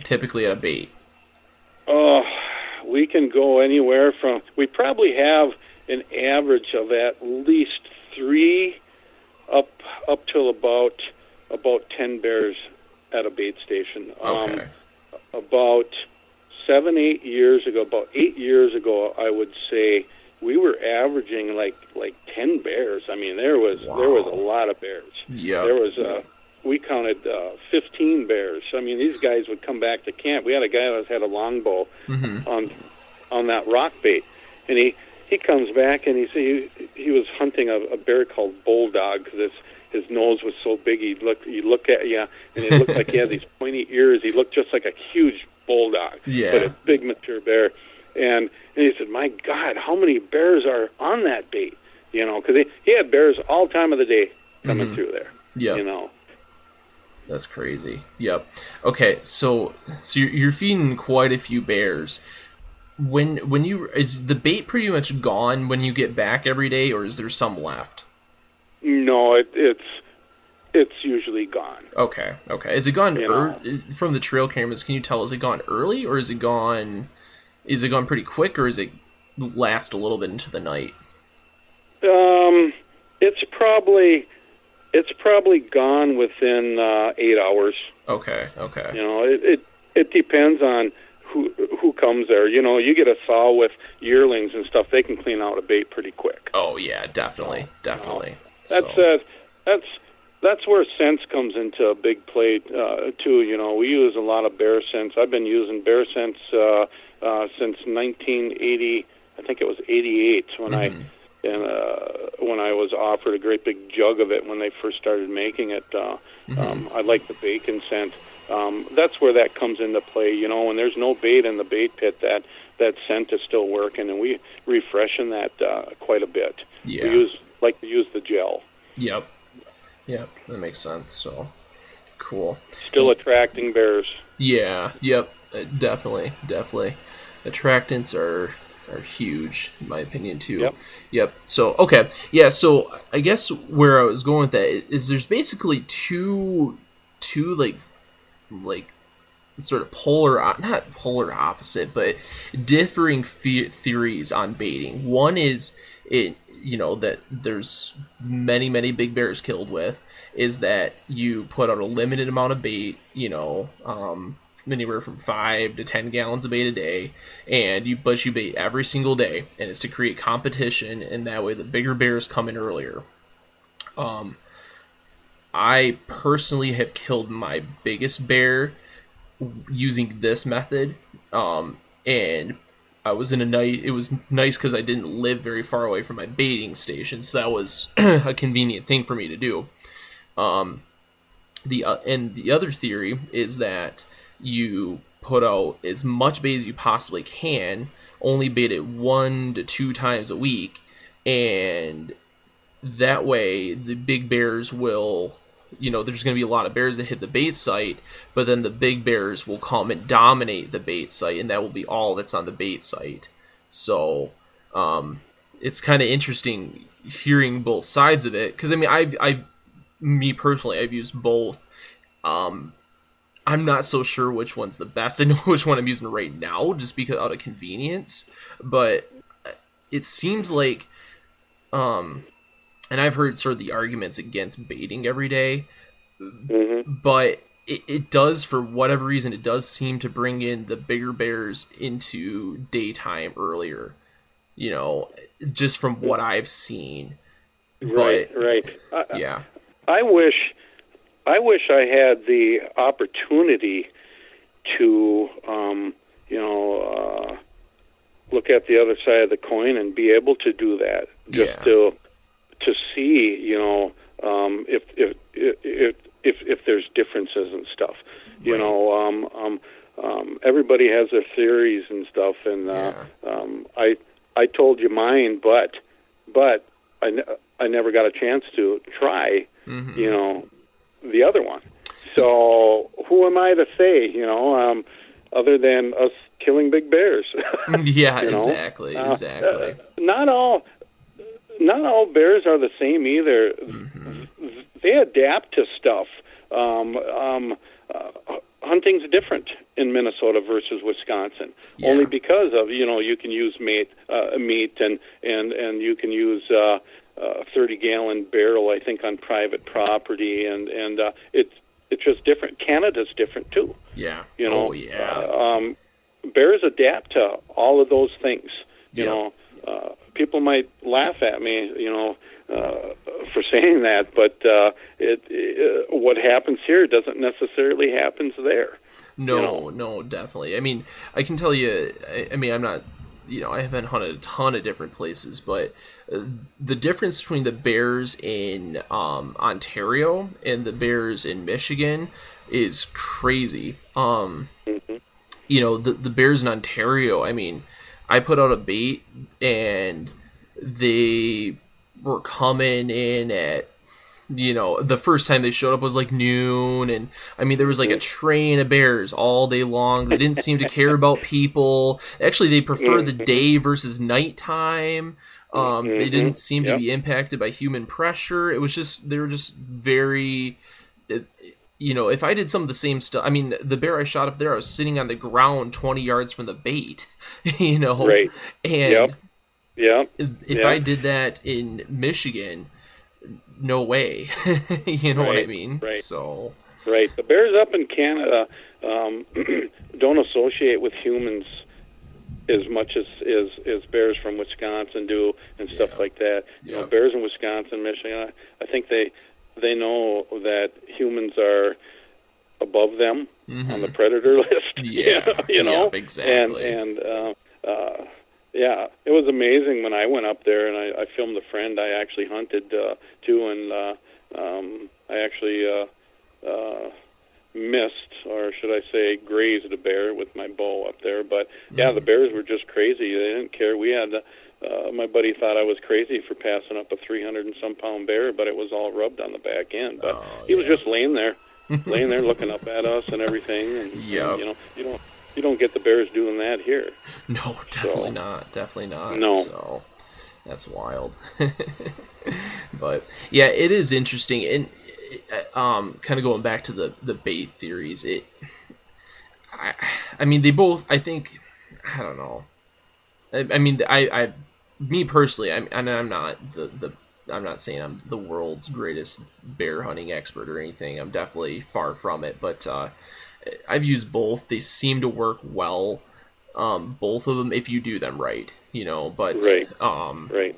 Typically at a bait. Oh, uh, we can go anywhere from. We probably have an average of at least three, up up till about about ten bears at a bait station. Okay. Um, about seven, eight years ago, about eight years ago, I would say we were averaging like like ten bears. I mean, there was wow. there was a lot of bears. Yeah. There was uh, we counted uh, fifteen bears. I mean, these guys would come back to camp. We had a guy that had a longbow mm-hmm. on on that rock bait, and he he comes back and he he, he was hunting a, a bear called bulldog because it's his nose was so big he looked you look at yeah and it looked like he had these [laughs] pointy ears he looked just like a huge bulldog yeah. but a big mature bear and and he said my god how many bears are on that bait you know because he, he had bears all time of the day coming mm-hmm. through there yeah you know that's crazy yep okay so so you're, you're feeding quite a few bears when when you is the bait pretty much gone when you get back every day or is there some left no, it, it's it's usually gone. Okay, okay. Is it gone er- from the trail cameras? Can you tell? Is it gone early or is it gone? Is it gone pretty quick or is it last a little bit into the night? Um, it's probably it's probably gone within uh, eight hours. Okay, okay. You know, it, it it depends on who who comes there. You know, you get a sow with yearlings and stuff; they can clean out a bait pretty quick. Oh yeah, definitely, definitely. That's so. uh, that's that's where scents comes into a big play uh, too. You know, we use a lot of Bear Scents. I've been using Bear Scents uh, uh, since 1980. I think it was 88 when mm-hmm. I and uh, when I was offered a great big jug of it when they first started making it. Uh, mm-hmm. um, I like the bacon scent. Um, that's where that comes into play. You know, when there's no bait in the bait pit, that that scent is still working, and we refreshen that uh, quite a bit. Yeah. We use like to use the gel. Yep. Yep, that makes sense. So cool. Still attracting bears. Yeah. Yep. Uh, definitely. Definitely. Attractants are are huge in my opinion too. Yep. Yep. So okay, yeah. So I guess where I was going with that is there's basically two two like like sort of polar not polar opposite but differing fe- theories on baiting. One is it you know that there's many many big bears killed with is that you put out a limited amount of bait you know um, anywhere from five to ten gallons of bait a day, and you but you bait every single day, and it's to create competition, and that way the bigger bears come in earlier. Um, I personally have killed my biggest bear using this method, um, and I was in a nice. It was nice because I didn't live very far away from my baiting station, so that was [clears throat] a convenient thing for me to do. Um, the uh, and the other theory is that you put out as much bait as you possibly can, only bait it one to two times a week, and that way the big bears will you know there's going to be a lot of bears that hit the bait site but then the big bears will come and dominate the bait site and that will be all that's on the bait site. So um, it's kind of interesting hearing both sides of it because i mean i've i me personally i've used both um, I'm not so sure which one's the best. I know [laughs] which one I'm using right now, just because out of convenience. But it seems like, um, and I've heard sort of the arguments against baiting every day, mm-hmm. but it, it does for whatever reason it does seem to bring in the bigger bears into daytime earlier. You know, just from what I've seen. Right, but, right. I, yeah. I wish I wish I had the opportunity to, um, you know, uh, look at the other side of the coin and be able to do that. Just yeah. to to see, you know, um, if, if if if if there's differences and stuff. You right. know, um, um, um, everybody has their theories and stuff, and uh, yeah. um, I I told you mine, but but I, ne- I never got a chance to try. Mm-hmm. You know, the other one. So who am I to say, you know, um, other than us killing big bears? [laughs] yeah, you know? exactly, uh, exactly. Uh, not all, not all bears are the same either. Mm-hmm. They adapt to stuff. Um, um, uh, hunting's different in Minnesota versus Wisconsin, yeah. only because of you know you can use meat, uh, meat, and and and you can use. Uh, a 30 gallon barrel, I think, on private property, and and uh, it's it's just different. Canada's different too. Yeah. You know. Oh yeah. Uh, um, bears adapt to all of those things. You yep. know, uh, people might laugh at me, you know, uh, for [laughs] saying that, but uh, it, it what happens here doesn't necessarily happens there. No, you know? no, definitely. I mean, I can tell you. I, I mean, I'm not you know, I haven't hunted a ton of different places, but uh, the difference between the bears in um, Ontario and the bears in Michigan is crazy. Um, mm-hmm. You know, the the bears in Ontario. I mean, I put out a bait and they were coming in at you know, the first time they showed up was like noon, and I mean, there was like a train of bears all day long. They didn't seem to care about [laughs] people. Actually, they preferred the day versus nighttime. Um, they Mm-hmm. didn't seem Yep. to be impacted by human pressure. It was just they were just very. It, you know, if I did some of the same stuff, I mean, the bear I shot up there, I was sitting on the ground 20 yards from the bait, [laughs] you know, Right. and Yep. Yeah. if, if Yeah. I did that in Michigan, no way. [laughs] you know what I mean? right. So Right. The bears up in Canada um, [clears throat] don't associate with humans as much as, as as bears from Wisconsin do and stuff Yeah. like that. You Yeah. know, bears in Wisconsin, Michigan, I, I think they they know that humans are above them Mhm. on the predator [laughs] list. [laughs] Yeah, you know, yep, exactly. And and uh, uh, yeah, it was amazing when I went up there and I, I filmed a friend I actually hunted uh, too, and uh, um, I actually uh, uh, missed, or should I say, grazed a bear with my bow up there. But yeah, Mm-hmm. the bears were just crazy. They didn't care. We had. Uh, my buddy thought I was crazy for passing up a 300 and some pound bear, but it was all rubbed on the back end. But Oh, he was just laying there, [laughs] laying there looking up at us and everything. And, and, you know, you don't you don't get the bears doing that here. [laughs] No, definitely So- not. Definitely not. No. So that's wild. [laughs] but yeah, it is interesting, and uh, um, kind of going back to the the bait theories. It, I, I mean, they both. I think, I don't know. I, I mean, I, I, me personally, I'm, and I'm not the the. I'm not saying I'm the world's greatest bear hunting expert or anything. I'm definitely far from it, but uh, I've used both. They seem to work well um, both of them if you do them right, you know. But Right. um, Right.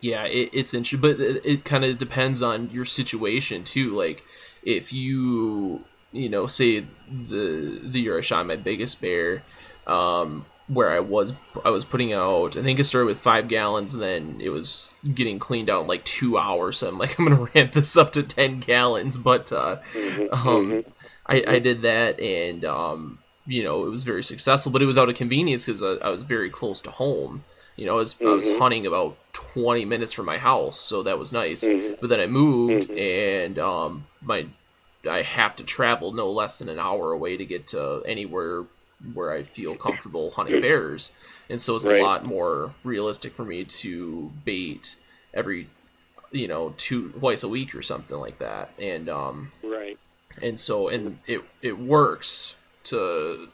yeah, it, it's interesting, but it, it kind of depends on your situation too. Like if you you know say the the year I shot my biggest bear, um, where I was I was putting out I think it started with five gallons and then it was getting cleaned out in like two hours. So I'm like [laughs] I'm gonna ramp this up to ten gallons, but uh, Mhm, um, mhm. I, I did that and um, you know it was very successful but it was out of convenience because I, I was very close to home you know I was, I was Mhm. hunting about 20 minutes from my house so that was nice Mhm. but then I moved Mhm. and um, my I have to travel no less than an hour away to get to anywhere where I feel comfortable hunting bears and so it's Right. a lot more realistic for me to bait every you know two twice a week or something like that and um Right. and so and it it works to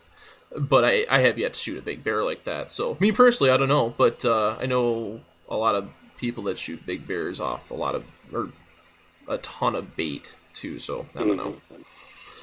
but I, I have yet to shoot a big bear like that so me personally i don't know but uh, i know a lot of people that shoot big bears off a lot of or a ton of bait too so i don't know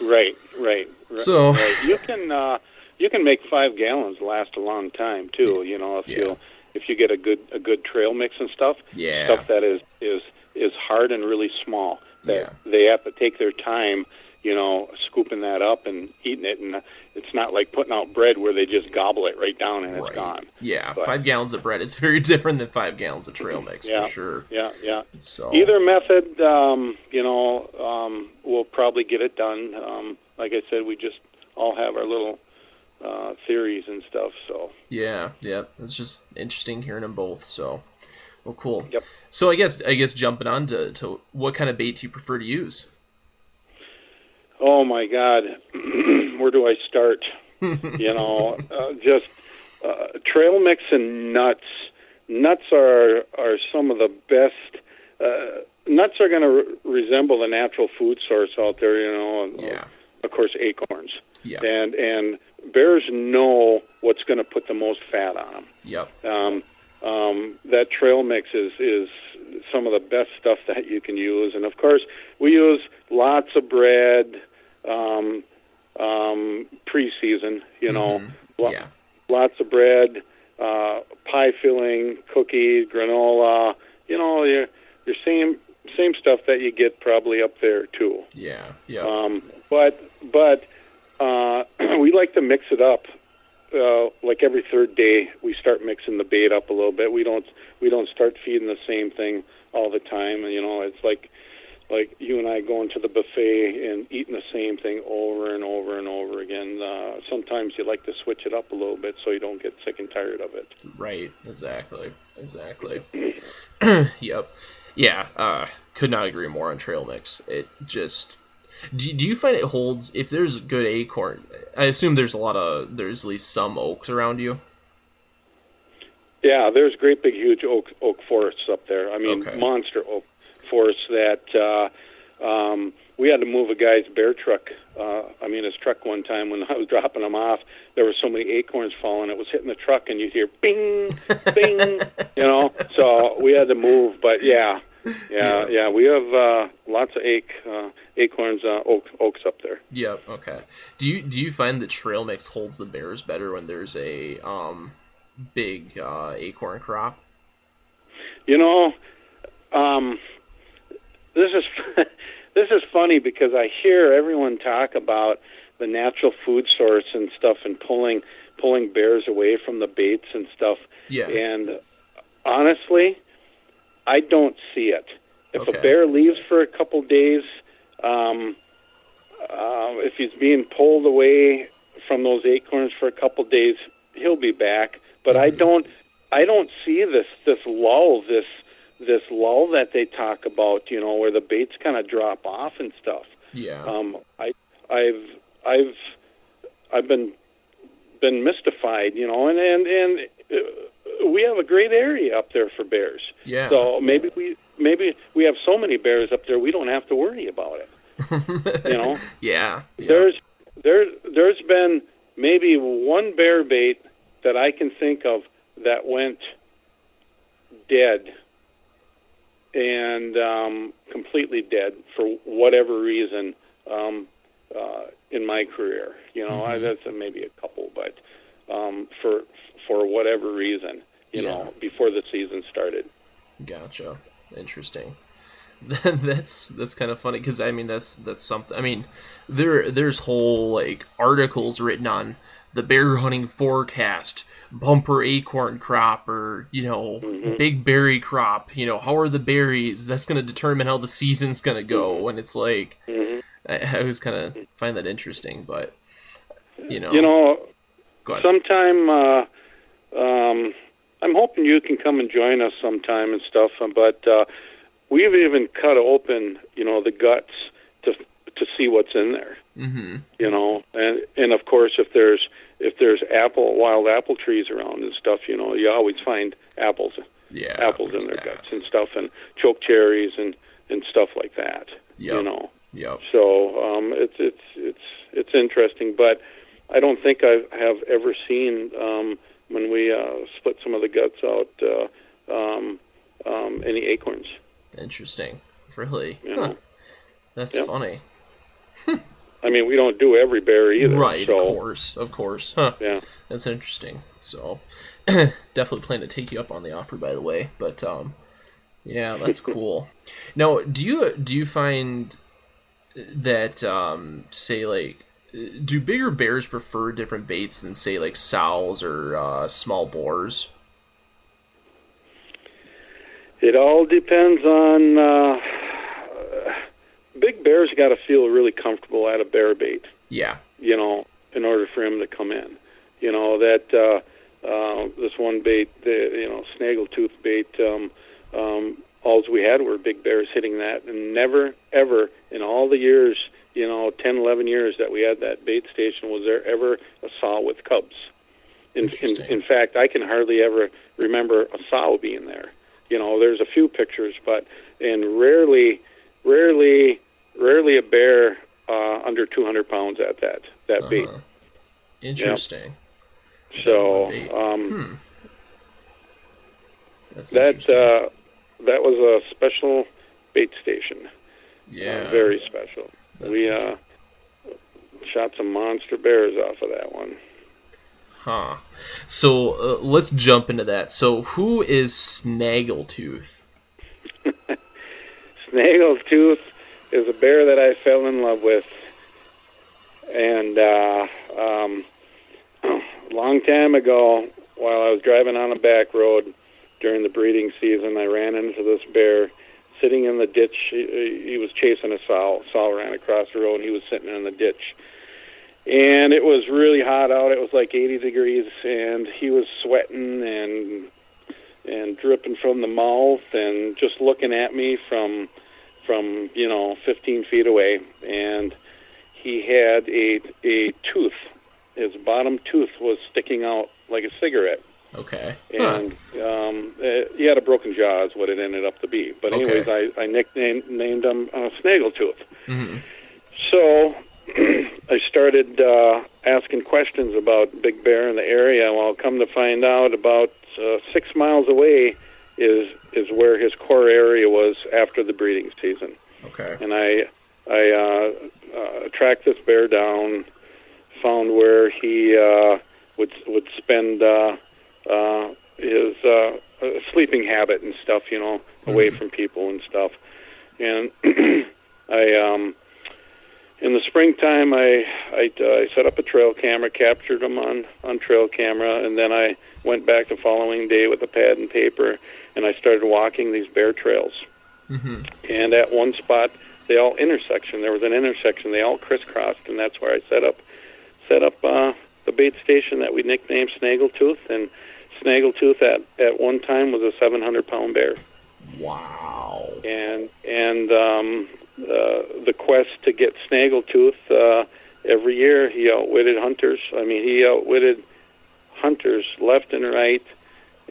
Right. Right. right So- right. you can uh, you can make five gallons last a long time too. You know, if Yeah. you if you get a good a good trail mix and stuff, yeah stuff that is is is hard and really small. That Yeah. they have to take their time, you know, scooping that up and eating it, and it's not like putting out bread where they just gobble it right down and Right. it's gone. yeah But- five gallons of bread is [laughs] very different than five gallons of trail mix Yeah. for sure Yeah, yeah. so Either method, um, you know, um, will probably get it done. Um, like I said, we just all have our little uh, theories and stuff. So Yeah, yeah. It's just interesting hearing them both. So, well, cool. Yep. So I guess I guess jumping on to, to what kind of bait do you prefer to use? Oh my God, [clears throat] where do I start? [laughs] You know, uh, just uh, trail mix and nuts. Nuts are are some of the best. Uh, nuts are going to re- resemble the natural food source out there. You know, yeah, of course acorns. yeah, And and bears know what's going to put the most fat on them. yep, Um, um, that trail mix is is some of the best stuff that you can use, and of course we use lots of bread, um, um, pre-season. You know, Mhm. lo- yeah, lots of bread, uh, pie filling, cookies, granola. You know, your your same same stuff that you get probably up there too. yeah, yeah, Um, but but uh, [clears throat] we like to mix it up. Uh, like every third day, we start mixing the bait up a little bit. We don't we don't start feeding the same thing all the time. And you know, it's like like you and I going to the buffet and eating the same thing over and over and over again. Uh, sometimes you like to switch it up a little bit so you don't get sick and tired of it. right, exactly, exactly. [clears throat] [clears throat] yep, yeah. Uh, could not agree more on trail mix. It just. Do, do you find it holds if there's good acorn? I assume there's a lot of there's at least some oaks around you. Yeah, there's great big huge oak oak forests up there. I mean, Okay. monster oak forests that uh, um, we had to move a guy's bear truck. Uh, I mean, his truck one time when [laughs] I was dropping him off, there were so many acorns falling, it was hitting the truck, and you'd hear bing, bing, [laughs] you know. So we had to move, but yeah. Yeah, yeah, we have uh, lots of ache, uh, acorns, uh, oak, oaks up there. Yep. Okay. Do you do you find that trail mix holds the bears better when there's a um big uh, acorn crop? You know, um, this is [laughs] this is funny because I hear everyone talk about the natural food source and stuff and pulling pulling bears away from the baits and stuff. Yeah. And honestly, I don't see it. If Okay. a bear leaves for a couple days, um, uh, if he's being pulled away from those acorns for a couple days, he'll be back. But I Mhm. don't, I don't see this this lull, this this lull that they talk about. You know, where the baits kind of drop off and stuff. yeah. Um, I, I've, I've, I've been been mystified, you know, and and and uh, we have a great area up there for bears. yeah. So maybe we maybe we have so many bears up there we don't have to worry about it. [laughs] you know? yeah. yeah. There's there there's been maybe one bear bait that I can think of that went dead and um, completely dead for whatever reason um, uh, in my career. You know, I, Mhm. that's maybe a couple, but um, for for whatever reason, you Yeah. know, before the season started. Gotcha. Interesting. [laughs] that's that's kind of funny because I mean that's that's something. I mean, there there's whole like articles written on the bear hunting forecast, bumper acorn crop, or you know Mhm. big berry crop. You know how are the berries? That's gonna determine how the season's gonna go. Mhm. And it's like hmm I, I always kind of find that interesting, but you know, You know, go ahead. sometime uh, um, I'm hoping you can come and join us sometime and stuff. But uh, we've even cut open, you know, the guts to to see what's in there. hmm You know, and and of course, if there's if there's apple wild apple trees around and stuff, you know, you always find apples Yeah, apples in their that. guts and stuff, and choke cherries and and stuff like that. Yep. You know. Yep. So um, it's it's it's it's interesting, but I don't think I have ever seen um, when we uh, split some of the guts out uh, um, um, any acorns. Interesting. Really? You Huh. know? That's Yep. funny. I mean, we don't do every bear either. Right, So of course, of course. Huh. yeah, That's interesting. So, [clears throat] definitely plan to take you up on the offer, by the way. But um, yeah, that's [laughs] cool. now, do you do you find that um, say like do bigger bears prefer different baits than say like sows or uh, small boars? it all depends on. Uh, big bears got to feel really comfortable at a bear bait. Yeah. you know, in order for him to come in. You know that uh, uh, this one bait, the you know, snaggletooth bait. Um, um, all we had were big bears hitting that, and never ever in all the years, you know, 10, 11 years that we had that bait station, was there ever a sow with cubs. In, in, in fact, I can hardly ever remember a sow being there. You know, there's a few pictures, but and rarely, rarely, rarely a bear uh, under 200 pounds at that that bait. Uh-huh. Interesting. So Bait. um, Hmm. That's that uh, that was a special bait station. yeah. uh, very special. That's we uh, shot some monster bears off of that one. Huh. So uh, let's jump into that. So who is Snaggletooth? [laughs] Snaggletooth is a bear that I fell in love with, and uh, um, a [clears throat] long time ago, while I was driving on a back road during the breeding season, I ran into this bear sitting in the ditch. He, he was chasing a sow. Sow ran across the road, and he was sitting in the ditch. And it was really hot out. It was like 80 degrees, and he was sweating and and dripping from the mouth, and just looking at me from from you know 15 feet away, and he had a a tooth. His bottom tooth was sticking out like a cigarette, Okay. Huh. and um, uh, he had a broken jaw, is what it ended up to be. But Okay. anyways, I, I nicknamed named him uh, Snaggletooth. hmm So [clears throat] I started uh, asking questions about Big Bear in the area. Well, come to find out, about uh, six miles away is is where his core area was after the breeding season. Okay. And I I uh, uh, tracked this bear down, found where he uh, would would spend uh, uh, his uh, uh, sleeping habit and stuff, you know, away Mhm. from people and stuff. And [clears throat] I um, in the springtime, I I, uh, I set up a trail camera, captured him on on trail camera, and then I went back the following day with a pad and paper, and I started walking these bear trails. Mm-hmm. And at one spot, they all intersection. There was an intersection. They all crisscrossed, and that's where I set up set up uh, the bait station that we nicknamed Snaggletooth. And Snaggletooth at at one time was a 700 pound bear. Wow. And and um, uh, the quest to get Snaggletooth uh, every year, he outwitted hunters. I mean, he outwitted hunters left and right,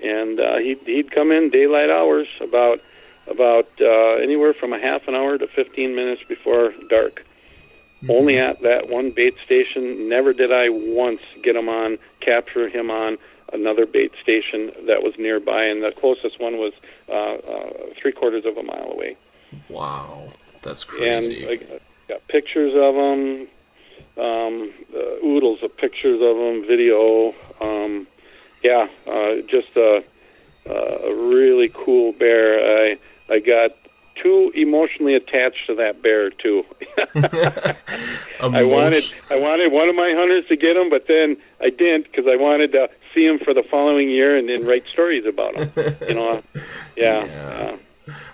and uh, he'd he'd come in daylight hours about about uh, anywhere from a half an hour to 15 minutes before dark. Mm-hmm. Only at that one bait station. Never did I once get him on, capture him on another bait station that was nearby, and the closest one was uh, uh, three quarters of a mile away. Wow, that's crazy. And I got pictures of them, um, uh, oodles of pictures of them, video. Um, yeah, uh, just a, a really cool bear. I I got too emotionally attached to that bear too. [laughs] [laughs] I wanted I wanted one of my hunters to get him, but then I didn't because I wanted to see him for the following year and then write stories about him. You know, [laughs] yeah. yeah.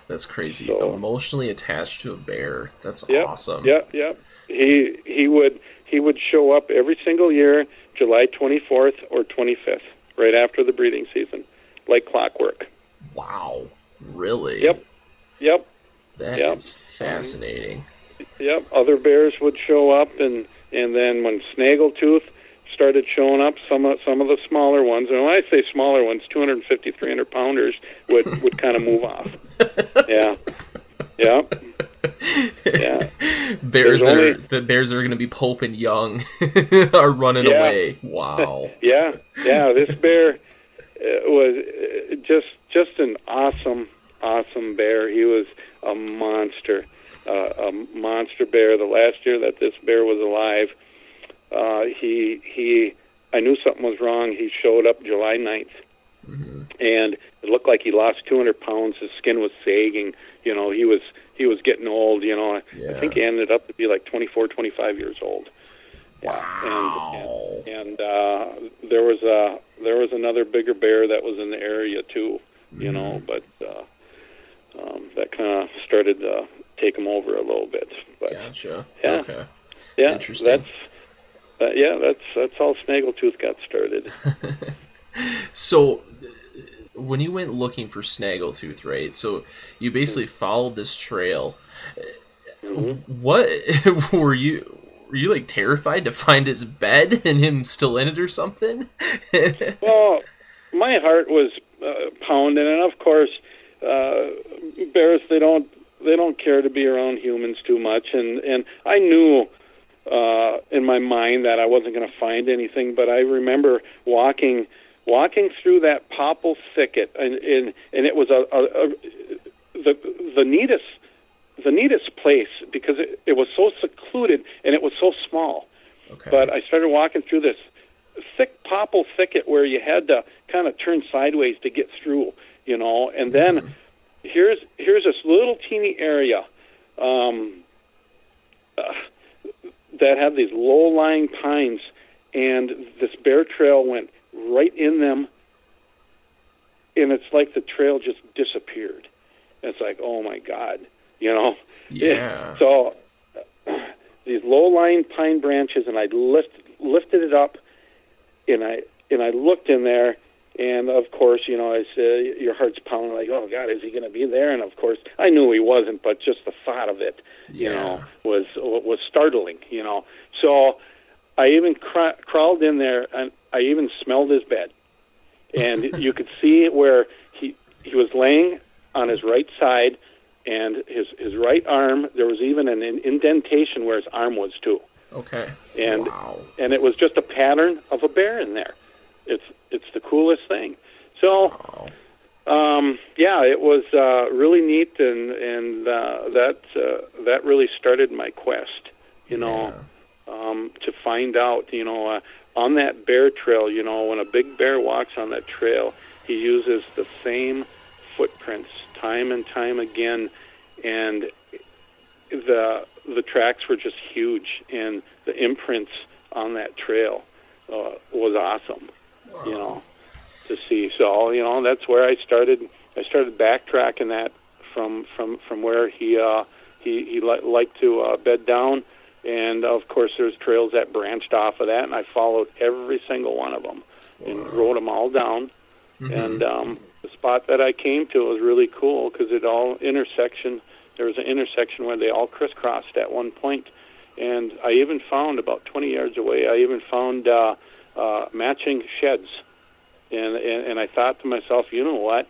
That's crazy. So, Emotionally attached to a bear. That's yep, awesome. Yep, yep. He he would he would show up every single year, July 24th or 25th, right after the breeding season, like clockwork. Wow. Really? Yep. Yep. That's yep. fascinating. Yep. Other bears would show up, and and then when Snaggletooth started showing up, some of some of the smaller ones, and when I say smaller ones, 250, 300 pounders would would kind of move off. [laughs] Yeah. Yep. [laughs] Yeah. Bears that only, are the bears are going to be Pope and Young [laughs] are running yeah. away. Wow. [laughs] yeah. Yeah. This bear uh, was uh, just just an awesome awesome bear. He was a monster, uh, a monster bear. The last year that this bear was alive, uh, he he, I knew something was wrong. He showed up July 9th, mm-hmm. and it looked like he lost 200 pounds. His skin was sagging. You know, he was he was getting old. You know, yeah. I think he ended up to be like 24, 25 years old. Wow. And and, and uh, there was a there was another bigger bear that was in the area too. You mm-hmm. know, but uh, um, that kind of started to take him over a little bit. But, gotcha. Yeah. Okay. Yeah. Interesting. That's uh, yeah. That's that's how Snaggletooth got started. [laughs] so when you went looking for Snaggletooth, right? So you basically mm-hmm. followed this trail. Mm-hmm. What [laughs] were you? Were you like terrified to find his bed and him still in it or something? [laughs] well, my heart was uh, pounding, and of course, uh, bears they don't they don't care to be around humans too much, and and I knew uh, in my mind that I wasn't going to find anything, but I remember walking walking through that popple thicket, and and, and it was a, a, a the the neatest the neatest place because it, it was so secluded and it was so small. Okay. But I started walking through this thick popple thicket where you had to kind of turn sideways to get through you know. And then mm-hmm. here's here's this little teeny area um, uh, that had these low-lying pines, and this bear trail went right in them, and it's like the trail just disappeared. It's like, oh my god, you know. Yeah. [laughs] so these low-lying pine branches, and I lift, lifted it up, and I and I looked in there, and of course, you know, I said your heart's pounding like, oh God, is he going to be there? And of course, I knew he wasn't, but just the thought of it, you yeah. know, was was startling. You know, so I even cr- crawled in there and I even smelled his bed, and [laughs] you could see where he he was laying on his right side, and his his right arm. There was even an indentation where his arm was too. Okay. And wow. and it was just a pattern of a bear in there it's it's the coolest thing. So, um, yeah, it was uh, really neat, and and uh, that uh, that really started my quest. You know, yeah. um, to find out. You know, uh, on that bear trail. You know, when a big bear walks on that trail, he uses the same footprints time and time again, and the the tracks were just huge, and the imprints on that trail uh, was awesome. Wow. You know, to see. So you know, that's where I started. I started backtracking that from from from where he uh, he he li- liked to uh, bed down, and of course there's trails that branched off of that, and I followed every single one of them and wrote them all down. Mhm. And um, the spot that I came to was really cool because it all intersection. There was an intersection where they all crisscrossed at one point, and I even found about 20 yards away. I even found uh, uh, matching sheds, and, and and I thought to myself, you know what?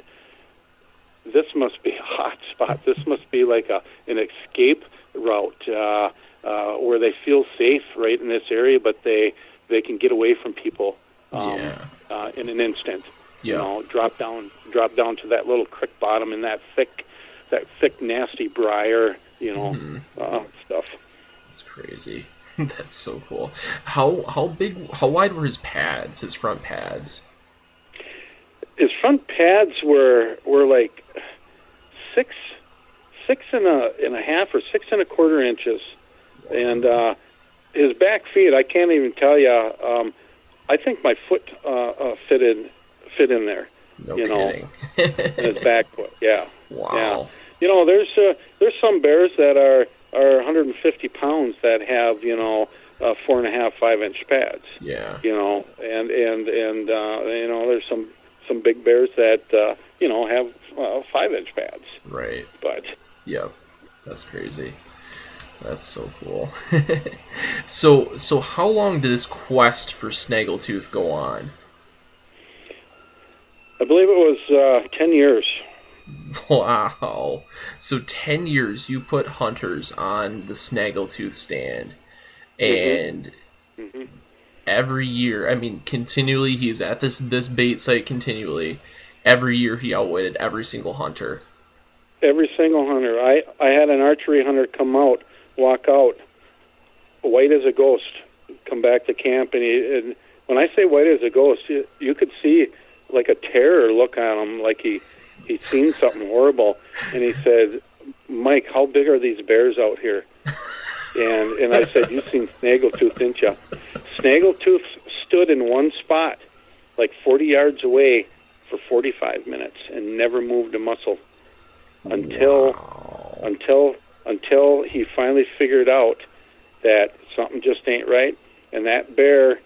This must be a [laughs] hot spot. This must be like a an escape route uh, uh, where they feel safe right in this area, but they they can get away from people um, yeah. uh, in an instant you Yeah. know, drop down, drop down to that little creek bottom in that thick, that thick nasty briar, you know, Mhm. uh, stuff. That's crazy. [laughs] That's so cool. How how big how wide were his pads? His front pads? His front pads were were like six, six and a and a half or six and a quarter inches, and uh, his back feet. I can't even tell you. Um, I think my foot uh, uh, fitted fit in there. No you know, kidding. in his [laughs] back foot. Yeah. wow. Yeah. You know, there's uh, there's some bears that are are 150 pounds that have you know uh, four and a half five inch pads. Yeah. You know, and and and uh, you know there's some some big bears that uh, you know have uh, five inch pads. Right. But Yeah, That's crazy. That's so cool. [laughs] so so how long did this quest for Snaggletooth go on? I believe it was uh, 10 years. [laughs] Wow. So 10 years you put hunters on the Snaggletooth stand. And hmm every year, I mean, continually he's at this this bait site continually. Every year he outwitted every single hunter. Every single hunter. I I had an archery hunter come out, walk out, white as a ghost, come back to camp, and he. And when I say white as a ghost, you, you could see like a terror look on him, like he he'd seen something horrible, and he said, "Mike, how big are these bears out here?" And and I said, "You seen Snaggletooth, didn't you?" Snaggletooth stood in one spot, like 40 yards away, for 45 minutes, and never moved a muscle until Wow. until until he finally figured out that something just ain't right, and that bear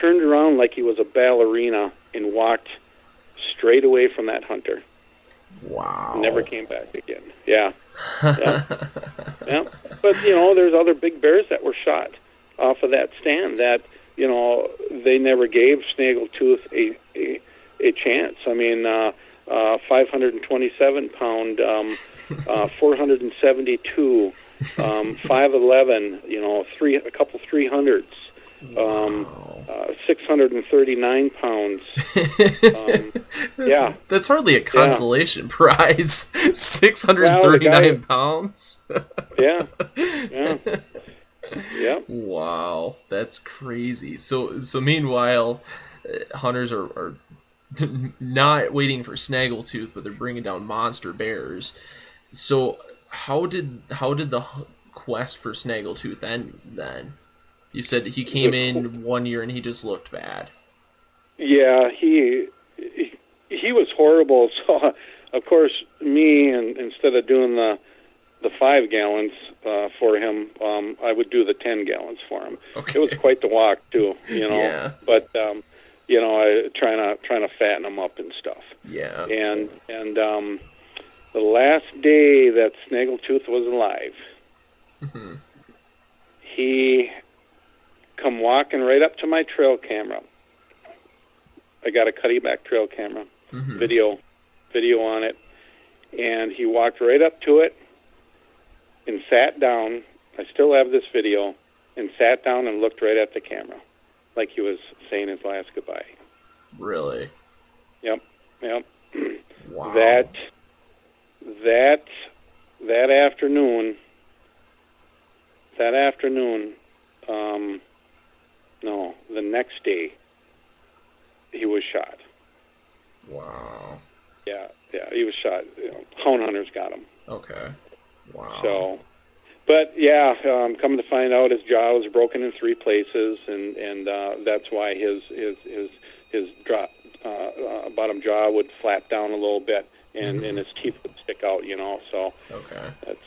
turned around like he was a ballerina and walked straight away from that hunter. Wow. Never came back again. Yeah, [laughs] yeah. But you know, there's other big bears that were shot off of that stand that you know they never gave Snaggletooth a a, a chance. I mean, uh, uh, 527 pound, um, uh, 472, um, [laughs] 511. You know, three a couple 300s. Um, Wow. uh, 639 pounds. [laughs] Um, yeah. That's hardly a consolation [laughs] prize. 639 Well, guy- pounds. Yeah, yeah. Yep. Wow, that's crazy. So so meanwhile, uh, hunters are, are not waiting for snaggletooth, but they're bringing down monster bears. So how did how did the quest for snaggletooth end then? You said he came in one year and he just looked bad. Yeah, he he, he was horrible. [laughs] So, of course, me and instead of doing the the five gallons uh, for him, um, I would do the ten gallons for him. Okay. It was quite the walk too, you know. Yeah. But um, you know, I trying to trying to fatten him up and stuff. Yeah. And and um, the last day that Snaggletooth was alive, hmm he come walking right up to my trail camera. I got a Cuddeback trail camera, hmm video, video on it, and he walked right up to it and sat down. I still have this video, and sat down and looked right at the camera, like he was saying his last goodbye. Really? Yep. Yep. [clears throat] Wow. That that that afternoon that afternoon um no, the next day he was shot. Wow. Yeah, yeah, he was shot. You know, hound hunters got him. Okay. Wow. So, but yeah, um, come to find out, his jaw was broken in three places, and and uh, that's why his his his his drop, uh, uh, bottom jaw would flap down a little bit, and Mhm. and his teeth would stick out. You know, so Okay. that's.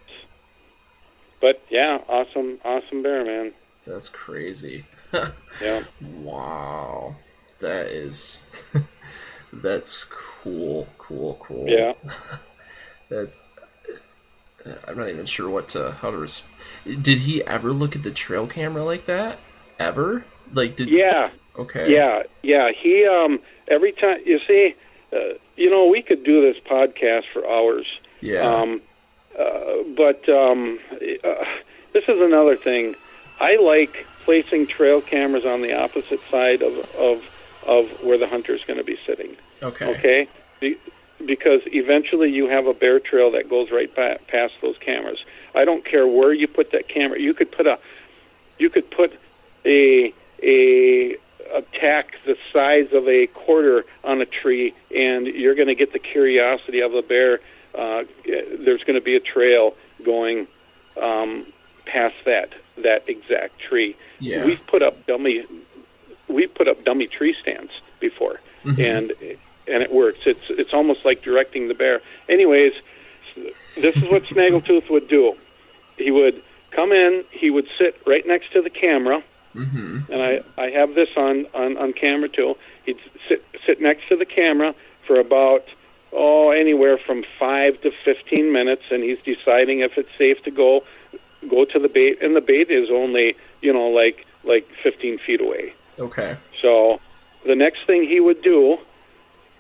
But yeah, awesome, awesome bear, man. That's crazy. [laughs] Yeah. wow. That is. [laughs] that's cool. Cool. Cool. Yeah. [laughs] that's. I'm not even sure what to how to. Res- did he ever look at the trail camera like that? Ever? Like did? Yeah, Okay. yeah, yeah. He um every time you see, uh, you know, we could do this podcast for hours. Yeah. Um, uh, but um, uh, this is another thing. I like placing trail cameras on the opposite side of of of where the hunter's going to be sitting. okay. Okay, Be, because eventually you have a bear trail that goes right pa- past those cameras. I don't care where you put that camera. You could put a you could put a a a tack the size of a quarter on a tree, and you're going to get the curiosity of the bear. Uh, there's going to be a trail going um, past that that exact tree. Yeah. We've put up dummy we put up dummy tree stands before, Mhm. and and it works. It's it's almost like directing the bear. Anyways, this is what [laughs] Snaggletooth would do. He would come in. He would sit right next to the camera, Mm-hmm. and I I have this on on on camera too. He'd sit sit next to the camera for about oh anywhere from five to fifteen minutes, and he's deciding if it's safe to go go to the bait, and the bait is only you know like like 15 feet away. Okay. So the next thing he would do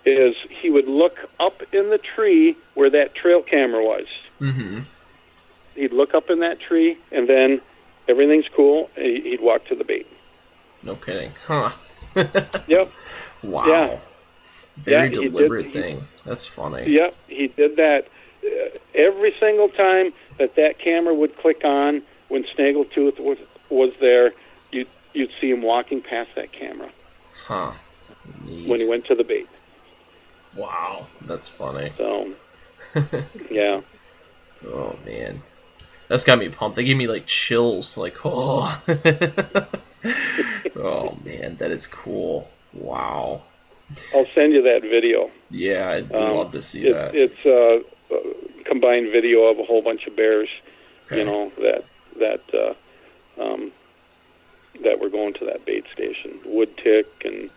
is he would look up in the tree where that trail camera was. Mm-hmm. He'd look up in that tree, and then everything's cool. he- He'd walk to the bait. No kidding. Huh. [laughs] Yep. Wow. Yeah. Very Yeah, he did- deliberate he- thing. That's funny. Yep. He did that uh, every single time that that camera would click on when Snaggletooth was was there. You you'd see him walking past that camera Huh. Neat. when he went to the bait. Wow. That's funny. So [laughs] yeah. oh man. That's got me pumped. They gave me like chills. Like [laughs] oh. oh man, that is cool. Wow. I'll send you that video. Yeah, I'd Um, love to see It, that. it's a, a combined video of a whole bunch of bears, Okay. you know, that that uh, um, that were going to that bait station. Wood tick and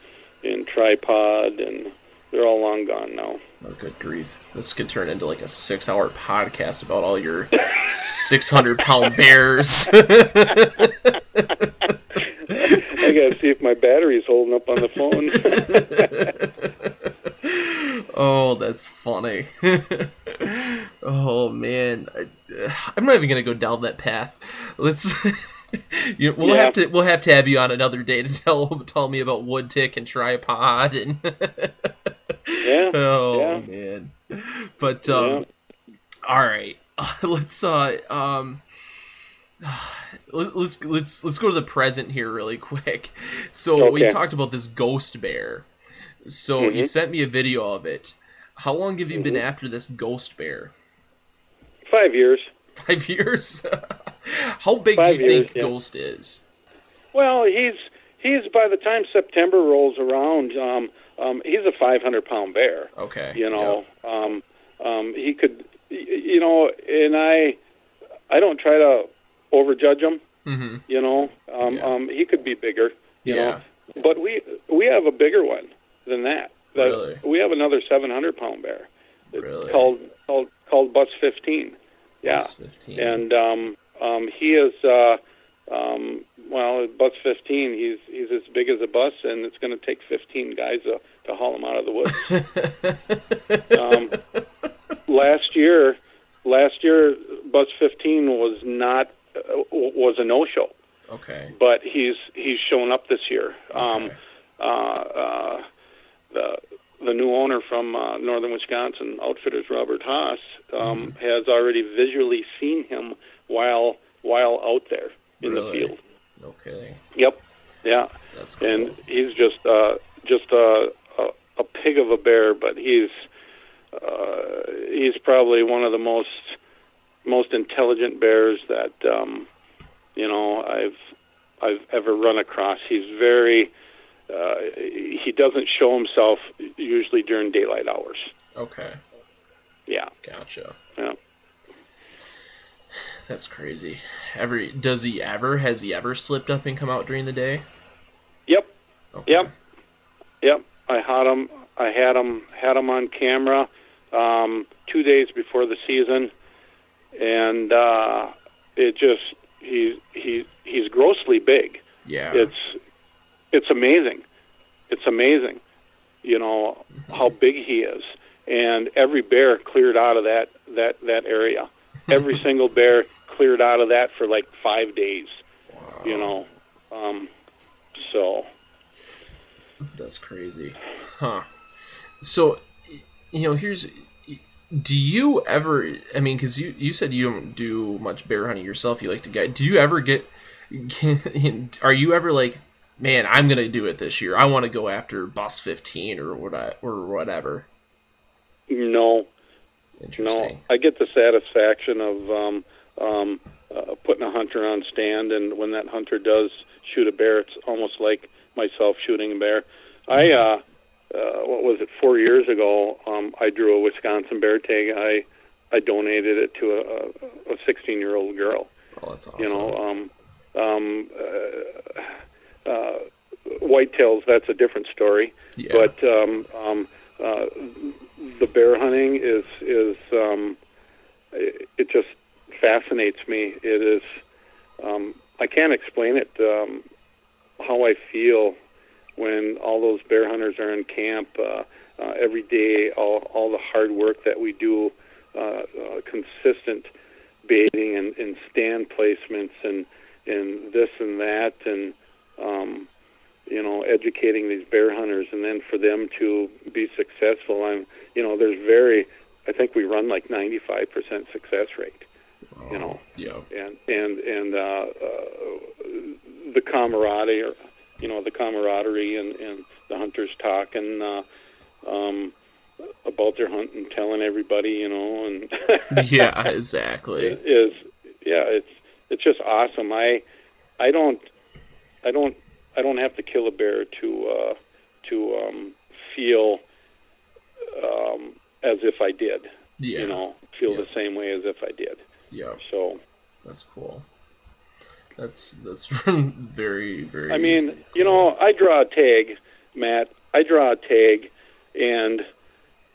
and tripod, and they're all long gone now. Oh, good grief. This could turn into like a six hour podcast about all your [laughs] 600 pound bears. [laughs] I gotta see if my battery's holding up on the phone. [laughs] oh, that's funny. oh man, I, I'm not even gonna go down that path. Let's. [laughs] You, we'll Yeah. have to we'll have to have you on another day to [laughs] tell tell me about wood tick and tripod and [laughs] Yeah, oh yeah. man but um all right let's uh um [sighs] let- let's let's let's go to the present here really quick so we talked about this ghost bear so you Mhm. sent me a video of it how long have you been Mhm. after this ghost bear five years. five years [laughs] how big Five do you think yeah. ghost is Well, he's he's by the time September rolls around, um, um, he's a 500 pound bear. okay you know um um he could you know and i i don't try to overjudge him mm-hmm. you know um Yeah. um he could be bigger you yeah know but we we have a bigger one than that Really? we have another 700 pound bear It's Really? called called called bus 15 yeah That's 15 and um um he is uh um well bus 15 he's he's as big as a bus and it's going to take 15 guys to to haul him out of the woods [laughs] Um, last year, last year, Bus 15 was not uh, was a no show, okay but he's he's shown up this year. Um, Okay. uh, uh, the the new owner from uh, northern Wisconsin, Outfitters Robert Haas, um, Mm-hmm. has already visually seen him while while out there in Really? the field. no kidding Yep. Yeah that's cool and he's just uh, just a, a a pig of a bear, but he's uh, he's probably one of the most most intelligent bears that um, you know I've I've ever run across. He's very uh, he doesn't show himself usually during daylight hours. Okay. Yeah. Gotcha. Yeah. That's crazy. Every does he ever has he ever slipped up and come out during the day? Yep. Okay. Yep. Yep. I had him. I had him. Had him on camera um, two days before the season, and uh, it just he he he's grossly big. Yeah. It's it's amazing. It's amazing. You know how [laughs] big he is, and every bear cleared out of that that that area. Every [laughs] single bear cleared out of that for like five days. Wow. You know, um, so That's crazy. Huh. So, you know, here's. Do you ever? I mean, because you you said you don't do much bear hunting yourself. You like to guide. Do you ever get? [laughs] Are you ever like, man, I'm gonna do it this year. I want to go after Bus 15 or what I, or whatever. no, Interesting. No, I get the satisfaction of um, um, uh, putting a hunter on stand, and when that hunter does shoot a bear, it's almost like myself shooting a bear. I, uh, uh, what was it, four years ago, um, I drew a Wisconsin bear tag. I, I donated it to a, a 16 year old girl. Oh, that's awesome. You know, um, um, uh, uh, whitetails, that's a different story. yeah. But um, um, uh, the bear hunting is is um, it, it just fascinates me. It is um, I can't explain it um, how I feel when all those bear hunters are in camp uh, uh, every day. All all the hard work that we do, uh, uh, consistent baiting and, and stand placements and and this and that and um, you know, educating these bear hunters, and then for them to be successful. I'm, you know, there's very, I think we run like 95% success rate, you know. Yeah. and and and uh, uh, the camaraderie, or, you know, the camaraderie, and and the hunters talking uh, um, about their hunt and telling everybody, you know, and [laughs] Yeah. Exactly. is yeah, it's it's just awesome. I I don't I don't I don't have to kill a bear to uh, to um, feel um, as if I did. Yeah. You know, feel Yeah. the same way as if I did. Yeah. So That's cool. That's that's [laughs] very very. I mean, you know, I draw a tag, Matt. I draw a tag, and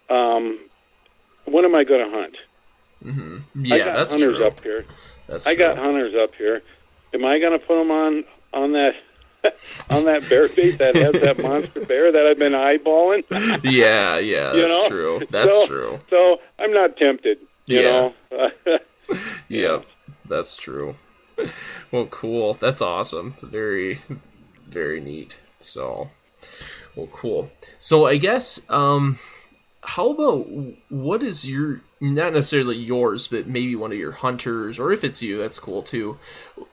um, when am I going to hunt? Mm-hmm. I Yeah, got that's hunters true. up here. That's I true. got hunters up here. Am I going to put them on on that [laughs] on that bear bait that has that [laughs] monster bear that I've been eyeballing? [laughs] Yeah, yeah, that's know? true. That's So- true. So I'm not tempted. You Yeah. know. Yeah, that's true. Well, cool. That's awesome. Very, very neat. So, well, cool. So I guess, um, how about what is your not necessarily yours, but maybe one of your hunters, or if it's you, that's cool too.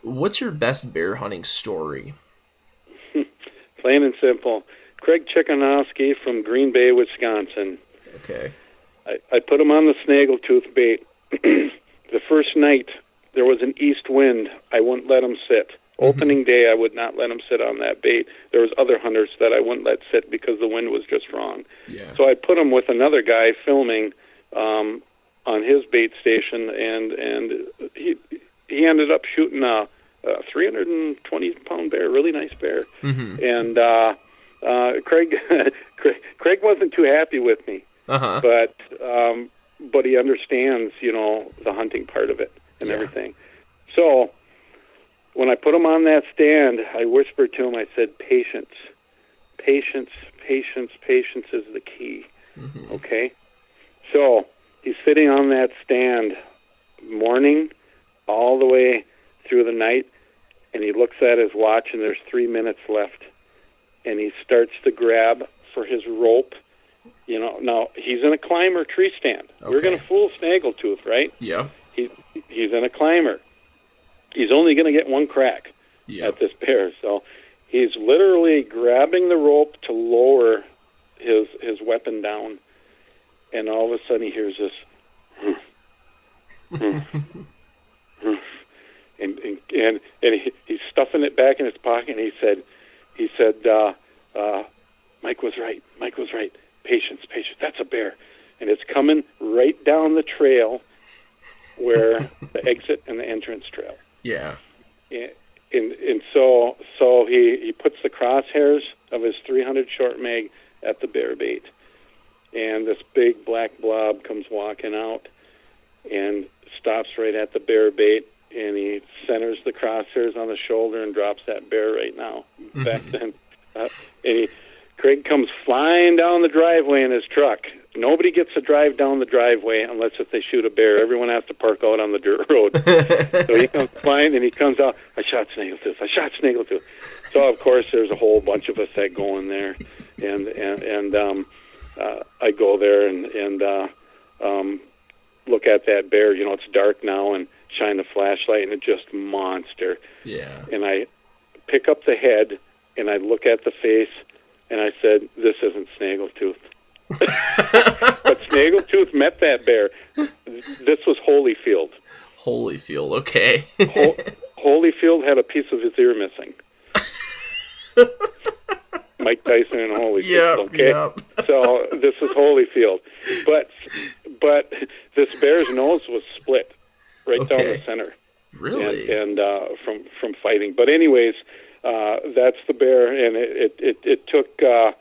What's your best bear hunting story? Plain and simple. Craig Chickanowski from Green Bay, Wisconsin. Okay. I, I put him on the snaggletooth bait. [clears throat] the first night there was an east wind. I wouldn't let him sit. Opening day, I would not let him sit on that bait. There was other hunters that I wouldn't let sit because the wind was just wrong. Yeah. So I put him with another guy filming um, on his bait station, and and he he ended up shooting a, a 320 pound bear, really nice bear. hmm And uh, uh, Craig, [laughs] Craig Craig wasn't too happy with me Uh huh. but um, but he understands, you know, the hunting part of it and Yeah. everything. So when I put him on that stand, I whispered to him. I said, "Patience, patience, patience, patience is the key." hmm Okay. So he's sitting on that stand, morning, all the way through the night, and he looks at his watch, and there's three minutes left, and he starts to grab for his rope. You know, now he's in a climber tree stand. We're going to fool Snaggletooth, right? Yeah. He he's in a climber. He's only going to get one crack Yeah. at this bear. So he's literally grabbing the rope to lower his his weapon down, and all of a sudden he hears this, hmm. [laughs] Hmm. Hmm. And and and, and he, he's stuffing it back in his pocket. And he said, he said, uh, uh, Mike was right. Mike was right. Patience, patience. That's a bear, and it's coming right down the trail where [laughs] the exit and the entrance trail. Yeah. And, and and so so he he puts the crosshairs of his 300 short mag at the bear bait, and this big black blob comes walking out and stops right at the bear bait and he centers the crosshairs on the shoulder and drops that bear right now. Mm-hmm. Back then, uh, and he, Craig comes flying down the driveway in his truck. Nobody gets to drive down the driveway unless if they shoot a bear. Everyone has to park out on the dirt road. [laughs] so he comes flying and he comes out. I shot Snaggletooth. I shot Snaggletooth. So of course there's a whole bunch of us that go in there, and and and um, uh, I go there and and uh, um, look at that bear. You know it's dark now and shine the flashlight and it just monster. yeah. And I pick up the head and I look at the face and I said, "This isn't Snaggletooth." [laughs] But Snaggletooth met that bear. This was Holyfield. Holyfield. Okay. Hol- Holyfield had a piece of his ear missing. [laughs] Mike Tyson and Holyfield. Yep. okay. Yep. [laughs] So this is Holyfield, but but this bear's nose was split right down the center Really. and, and uh, from from fighting. But anyways, uh, that's the bear, and it it it, it took uh,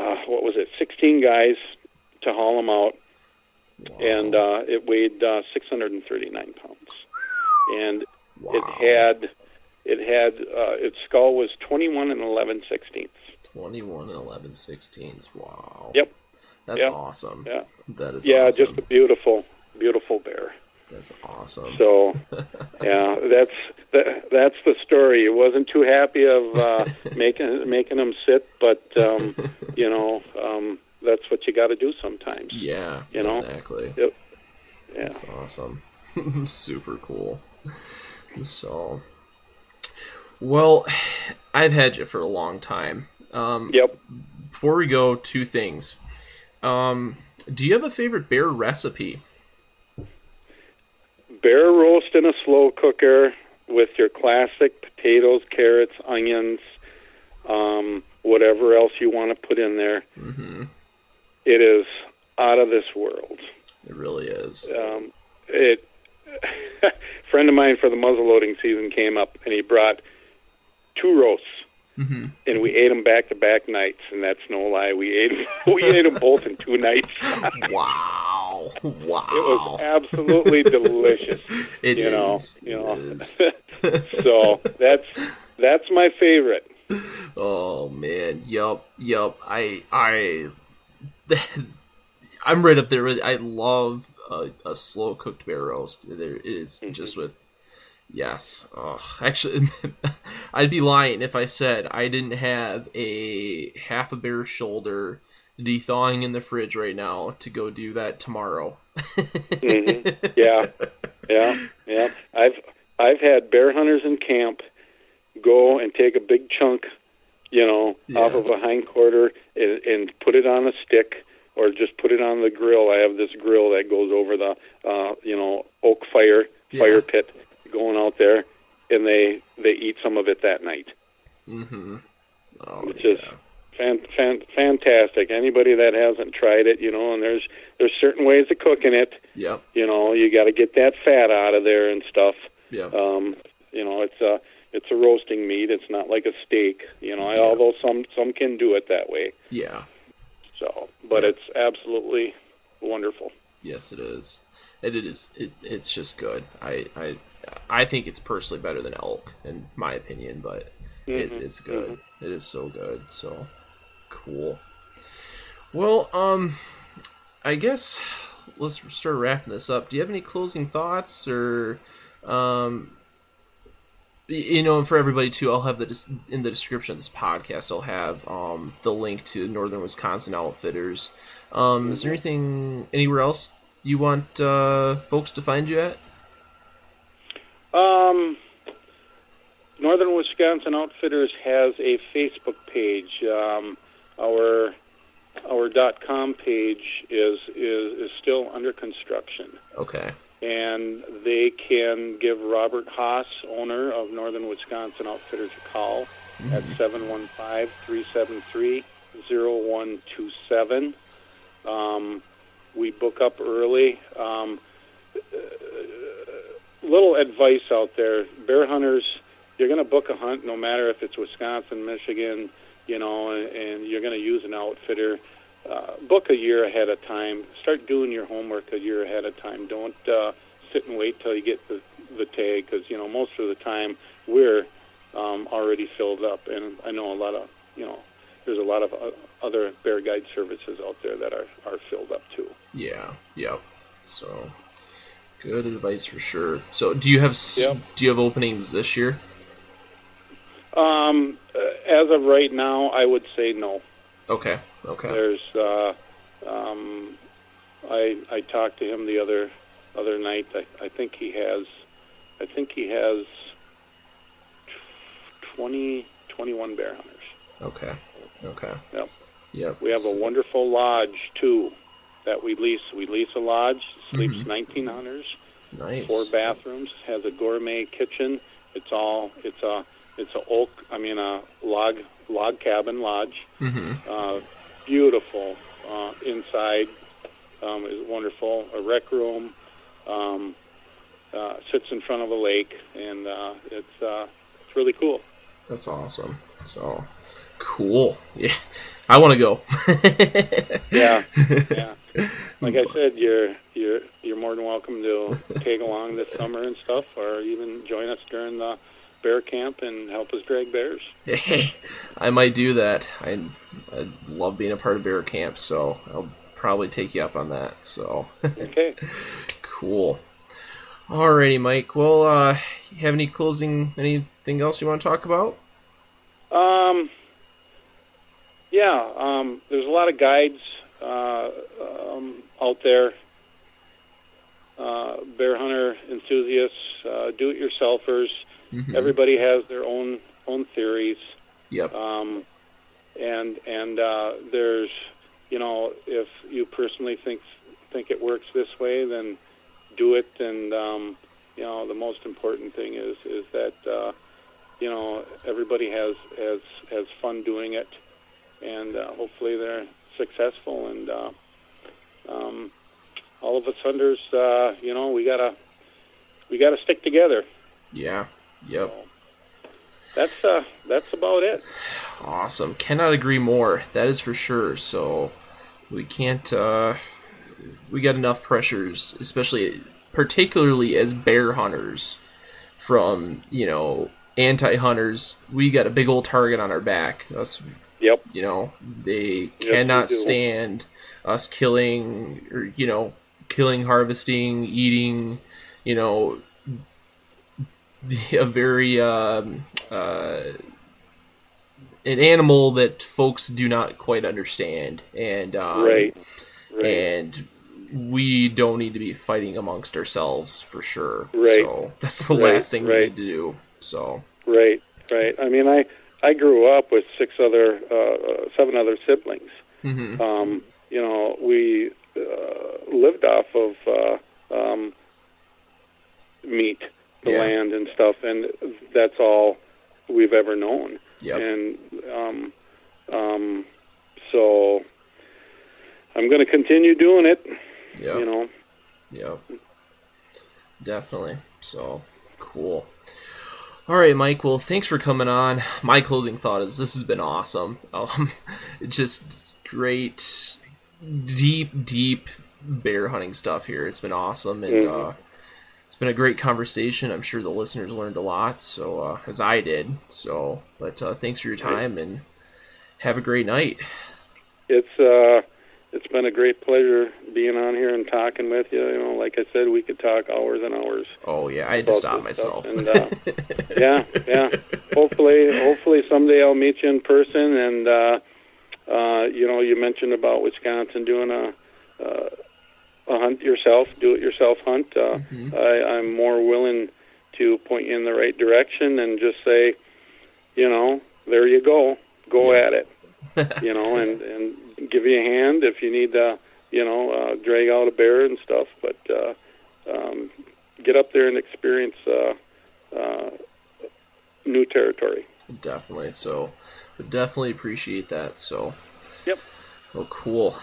uh, what was it, 16 guys to haul him out, Wow. and uh, it weighed uh, 639 pounds, and wow. it had it had uh, its skull was 21 and 11 sixteenths. 21 and 11 sixteenths. Wow. Yep. That's Yep. awesome. Yeah. That is Yeah, awesome. just a beautiful beautiful bear. That's awesome. So [laughs] yeah, that's that, that's the story. It wasn't too happy of uh, [laughs] making making them sit, but um, [laughs] you know um, that's what you got to do sometimes. yeah, you know? exactly. Yep. Yeah. That's awesome. Super cool. So, well, I've had you for a long time. Um, Yep. Before we go, two things. Um, do you have a favorite bear recipe? Bear roast in a slow cooker with your classic potatoes, carrots, onions, um, whatever else you want to put in there. hmm It is out of this world. It really is. um, it [laughs] a friend of mine for the muzzleloading season came up and he brought two roasts hmm and we ate them back to back nights and that's no lie we ate [laughs] we ate them both in two nights [laughs] Wow. Wow. it was absolutely delicious [laughs] It you know is. you know so that's that's my favorite Oh man, yup, yup. I I I'm right up there with I love a, a slow cooked bear roast. There it is Mhm. just with yes. Oh, actually [laughs] I'd be lying if I said I didn't have a half a bear shoulder thawing in the fridge right now to go do that tomorrow. Mhm. [laughs] Yeah. yeah yeah i've i've had bear hunters in camp go and take a big chunk you know off of a hind quarter and, and put it on a stick or just put it on the grill i have this grill that goes over the uh you know oak fire Yeah. fire pit going out there and they they eat some of it that night Mhm. Oh Which yeah. is- fan, fan, fantastic anybody that hasn't tried it you know and there's there's certain ways of cooking it Yep. you know you got to get that fat out of there and stuff Yep. um, you know, it's a it's a roasting meat. It's not like a steak. You know, Yeah. although some some can do it that way. yeah. So, but Yeah. it's absolutely wonderful. Yes, it is. It, it is. It, it's just good. I, I I think it's personally better than elk, in my opinion, but it, Mhm, it's good. mhm. It is so good. So cool. Well, um, I guess let's start wrapping this up. Do you have any closing thoughts, or um, you know, and for everybody too, I'll have the in the description of this podcast. I'll have um the link to Northern Wisconsin Outfitters. Um, is there Mhm. anything anywhere else you want uh, folks to find you at? Um, Northern Wisconsin Outfitters has a Facebook page. Um, our our dot com page is is is still under construction. Okay. and they can give Robert Haas, owner of Northern Wisconsin Outfitters, a call mm-hmm. at 715 373 0127. Um, we book up early. Um, little advice out there bear hunters, you're going to book a hunt no matter if it's Wisconsin, Michigan, you know, and, and you're going to use an outfitter. Uh, book a year ahead of time. Start doing your homework a year ahead of time. Don't uh, sit and wait till you get the the tag because you know most of the time we're um, already filled up, and I know a lot of you know there's a lot of uh, other bear guide services out there that are are filled up too. Yeah. Yep. So good advice for sure. So do you have yep. do you have openings this year? Um, uh, as of right now, I would say no. Okay. Okay. There's uh, um, I I talked to him the other other night. I, I think he has I think he has 20, 21 bear hunters. Okay. Okay. Yep. Yep. We have a wonderful lodge too that we lease. We lease a lodge. Sleeps mm-hmm. 19 hunters. Nice. Four bathrooms. Has a gourmet kitchen. It's all. It's a. It's a oak. I mean a log log cabin lodge. Mm-hmm. Uh, beautiful uh, inside. Um, is wonderful. A rec room. Um, uh, sits in front of a lake, and uh, it's uh, it's really cool. That's awesome. So cool. [laughs] Yeah, I want to go. [laughs] yeah, yeah. [laughs] Like I said, you're you're you're more than welcome to [laughs] tag along this summer and stuff, or even join us during the bear camp and help us drag bears. Hey, I might do that. I I love being a part of bear camp, so I'll probably take you up on that. So okay, [laughs] cool. Alrighty, Mike. Well, uh, you have any closing, anything else you want to talk about? Um, yeah, um, there's a lot of guides uh, um, out there, uh, bear hunter enthusiasts, uh, do-it-yourselfers. Mm-hmm. Everybody has their own own theories. Yep. Um, and and uh, there's, you know, if you personally think think it works this way, then do it. And um, you know, the most important thing is is that uh, you know everybody has has has fun doing it, and uh, hopefully they're successful. And uh, um, all of us hunters, uh, you know, we gotta we gotta stick together. Yeah. Yep. So that's uh, that's about it. Awesome. Cannot agree more. That is for sure. So we can't. Uh, we got enough pressures, especially particularly as bear hunters, from you know anti-hunters. We got a big old target on our back. Us, yep. You know they cannot stand us killing or you know killing, harvesting, eating. You know [laughs] a very um, uh, an animal that folks do not quite understand, and um, right. right. and we don't need to be fighting amongst ourselves for sure. Right. So [laughs] that's the right. last thing right. we need to do. So right, right. I mean, I I grew up with six other, uh, seven other siblings. Mm-hmm. Um, you know, we uh, lived off of uh, um, meat, the yeah. land and stuff, and that's all we've ever known. Yep. And um, um, so I'm going to continue doing it. Yeah. You know. Yeah. Definitely. So cool. All right, Mike. Well, thanks for coming on. My closing thought is this has been awesome. [laughs] Um, just great, deep, deep bear hunting stuff here. It's been awesome, and mm-hmm. uh, it's been a great conversation. I'm sure the listeners learned a lot, so uh, as I did. So, but uh, thanks for your time, and have a great night. It's uh, it's been a great pleasure being on here and talking with you. You know, like I said, we could talk hours and hours. Oh yeah, I had to stop myself. And, uh, [laughs] yeah, yeah. Hopefully, hopefully someday I'll meet you in person. And uh, uh, you know, you mentioned about Wisconsin doing a uh, a hunt yourself, do it yourself hunt. Uh, mm-hmm. I, I'm more willing to point you in the right direction and just say, you know, there you go, go yeah. at it. [laughs] you know, and and give you a hand if you need to, you know, uh, drag out a bear and stuff. But uh, um, get up there and experience uh, uh, new territory. Definitely. So, would definitely appreciate that. So. Yep. Oh, cool.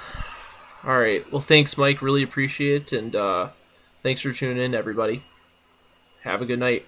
All right. Well, thanks, Mike. Really appreciate it, and uh, thanks for tuning in, everybody. Have a good night.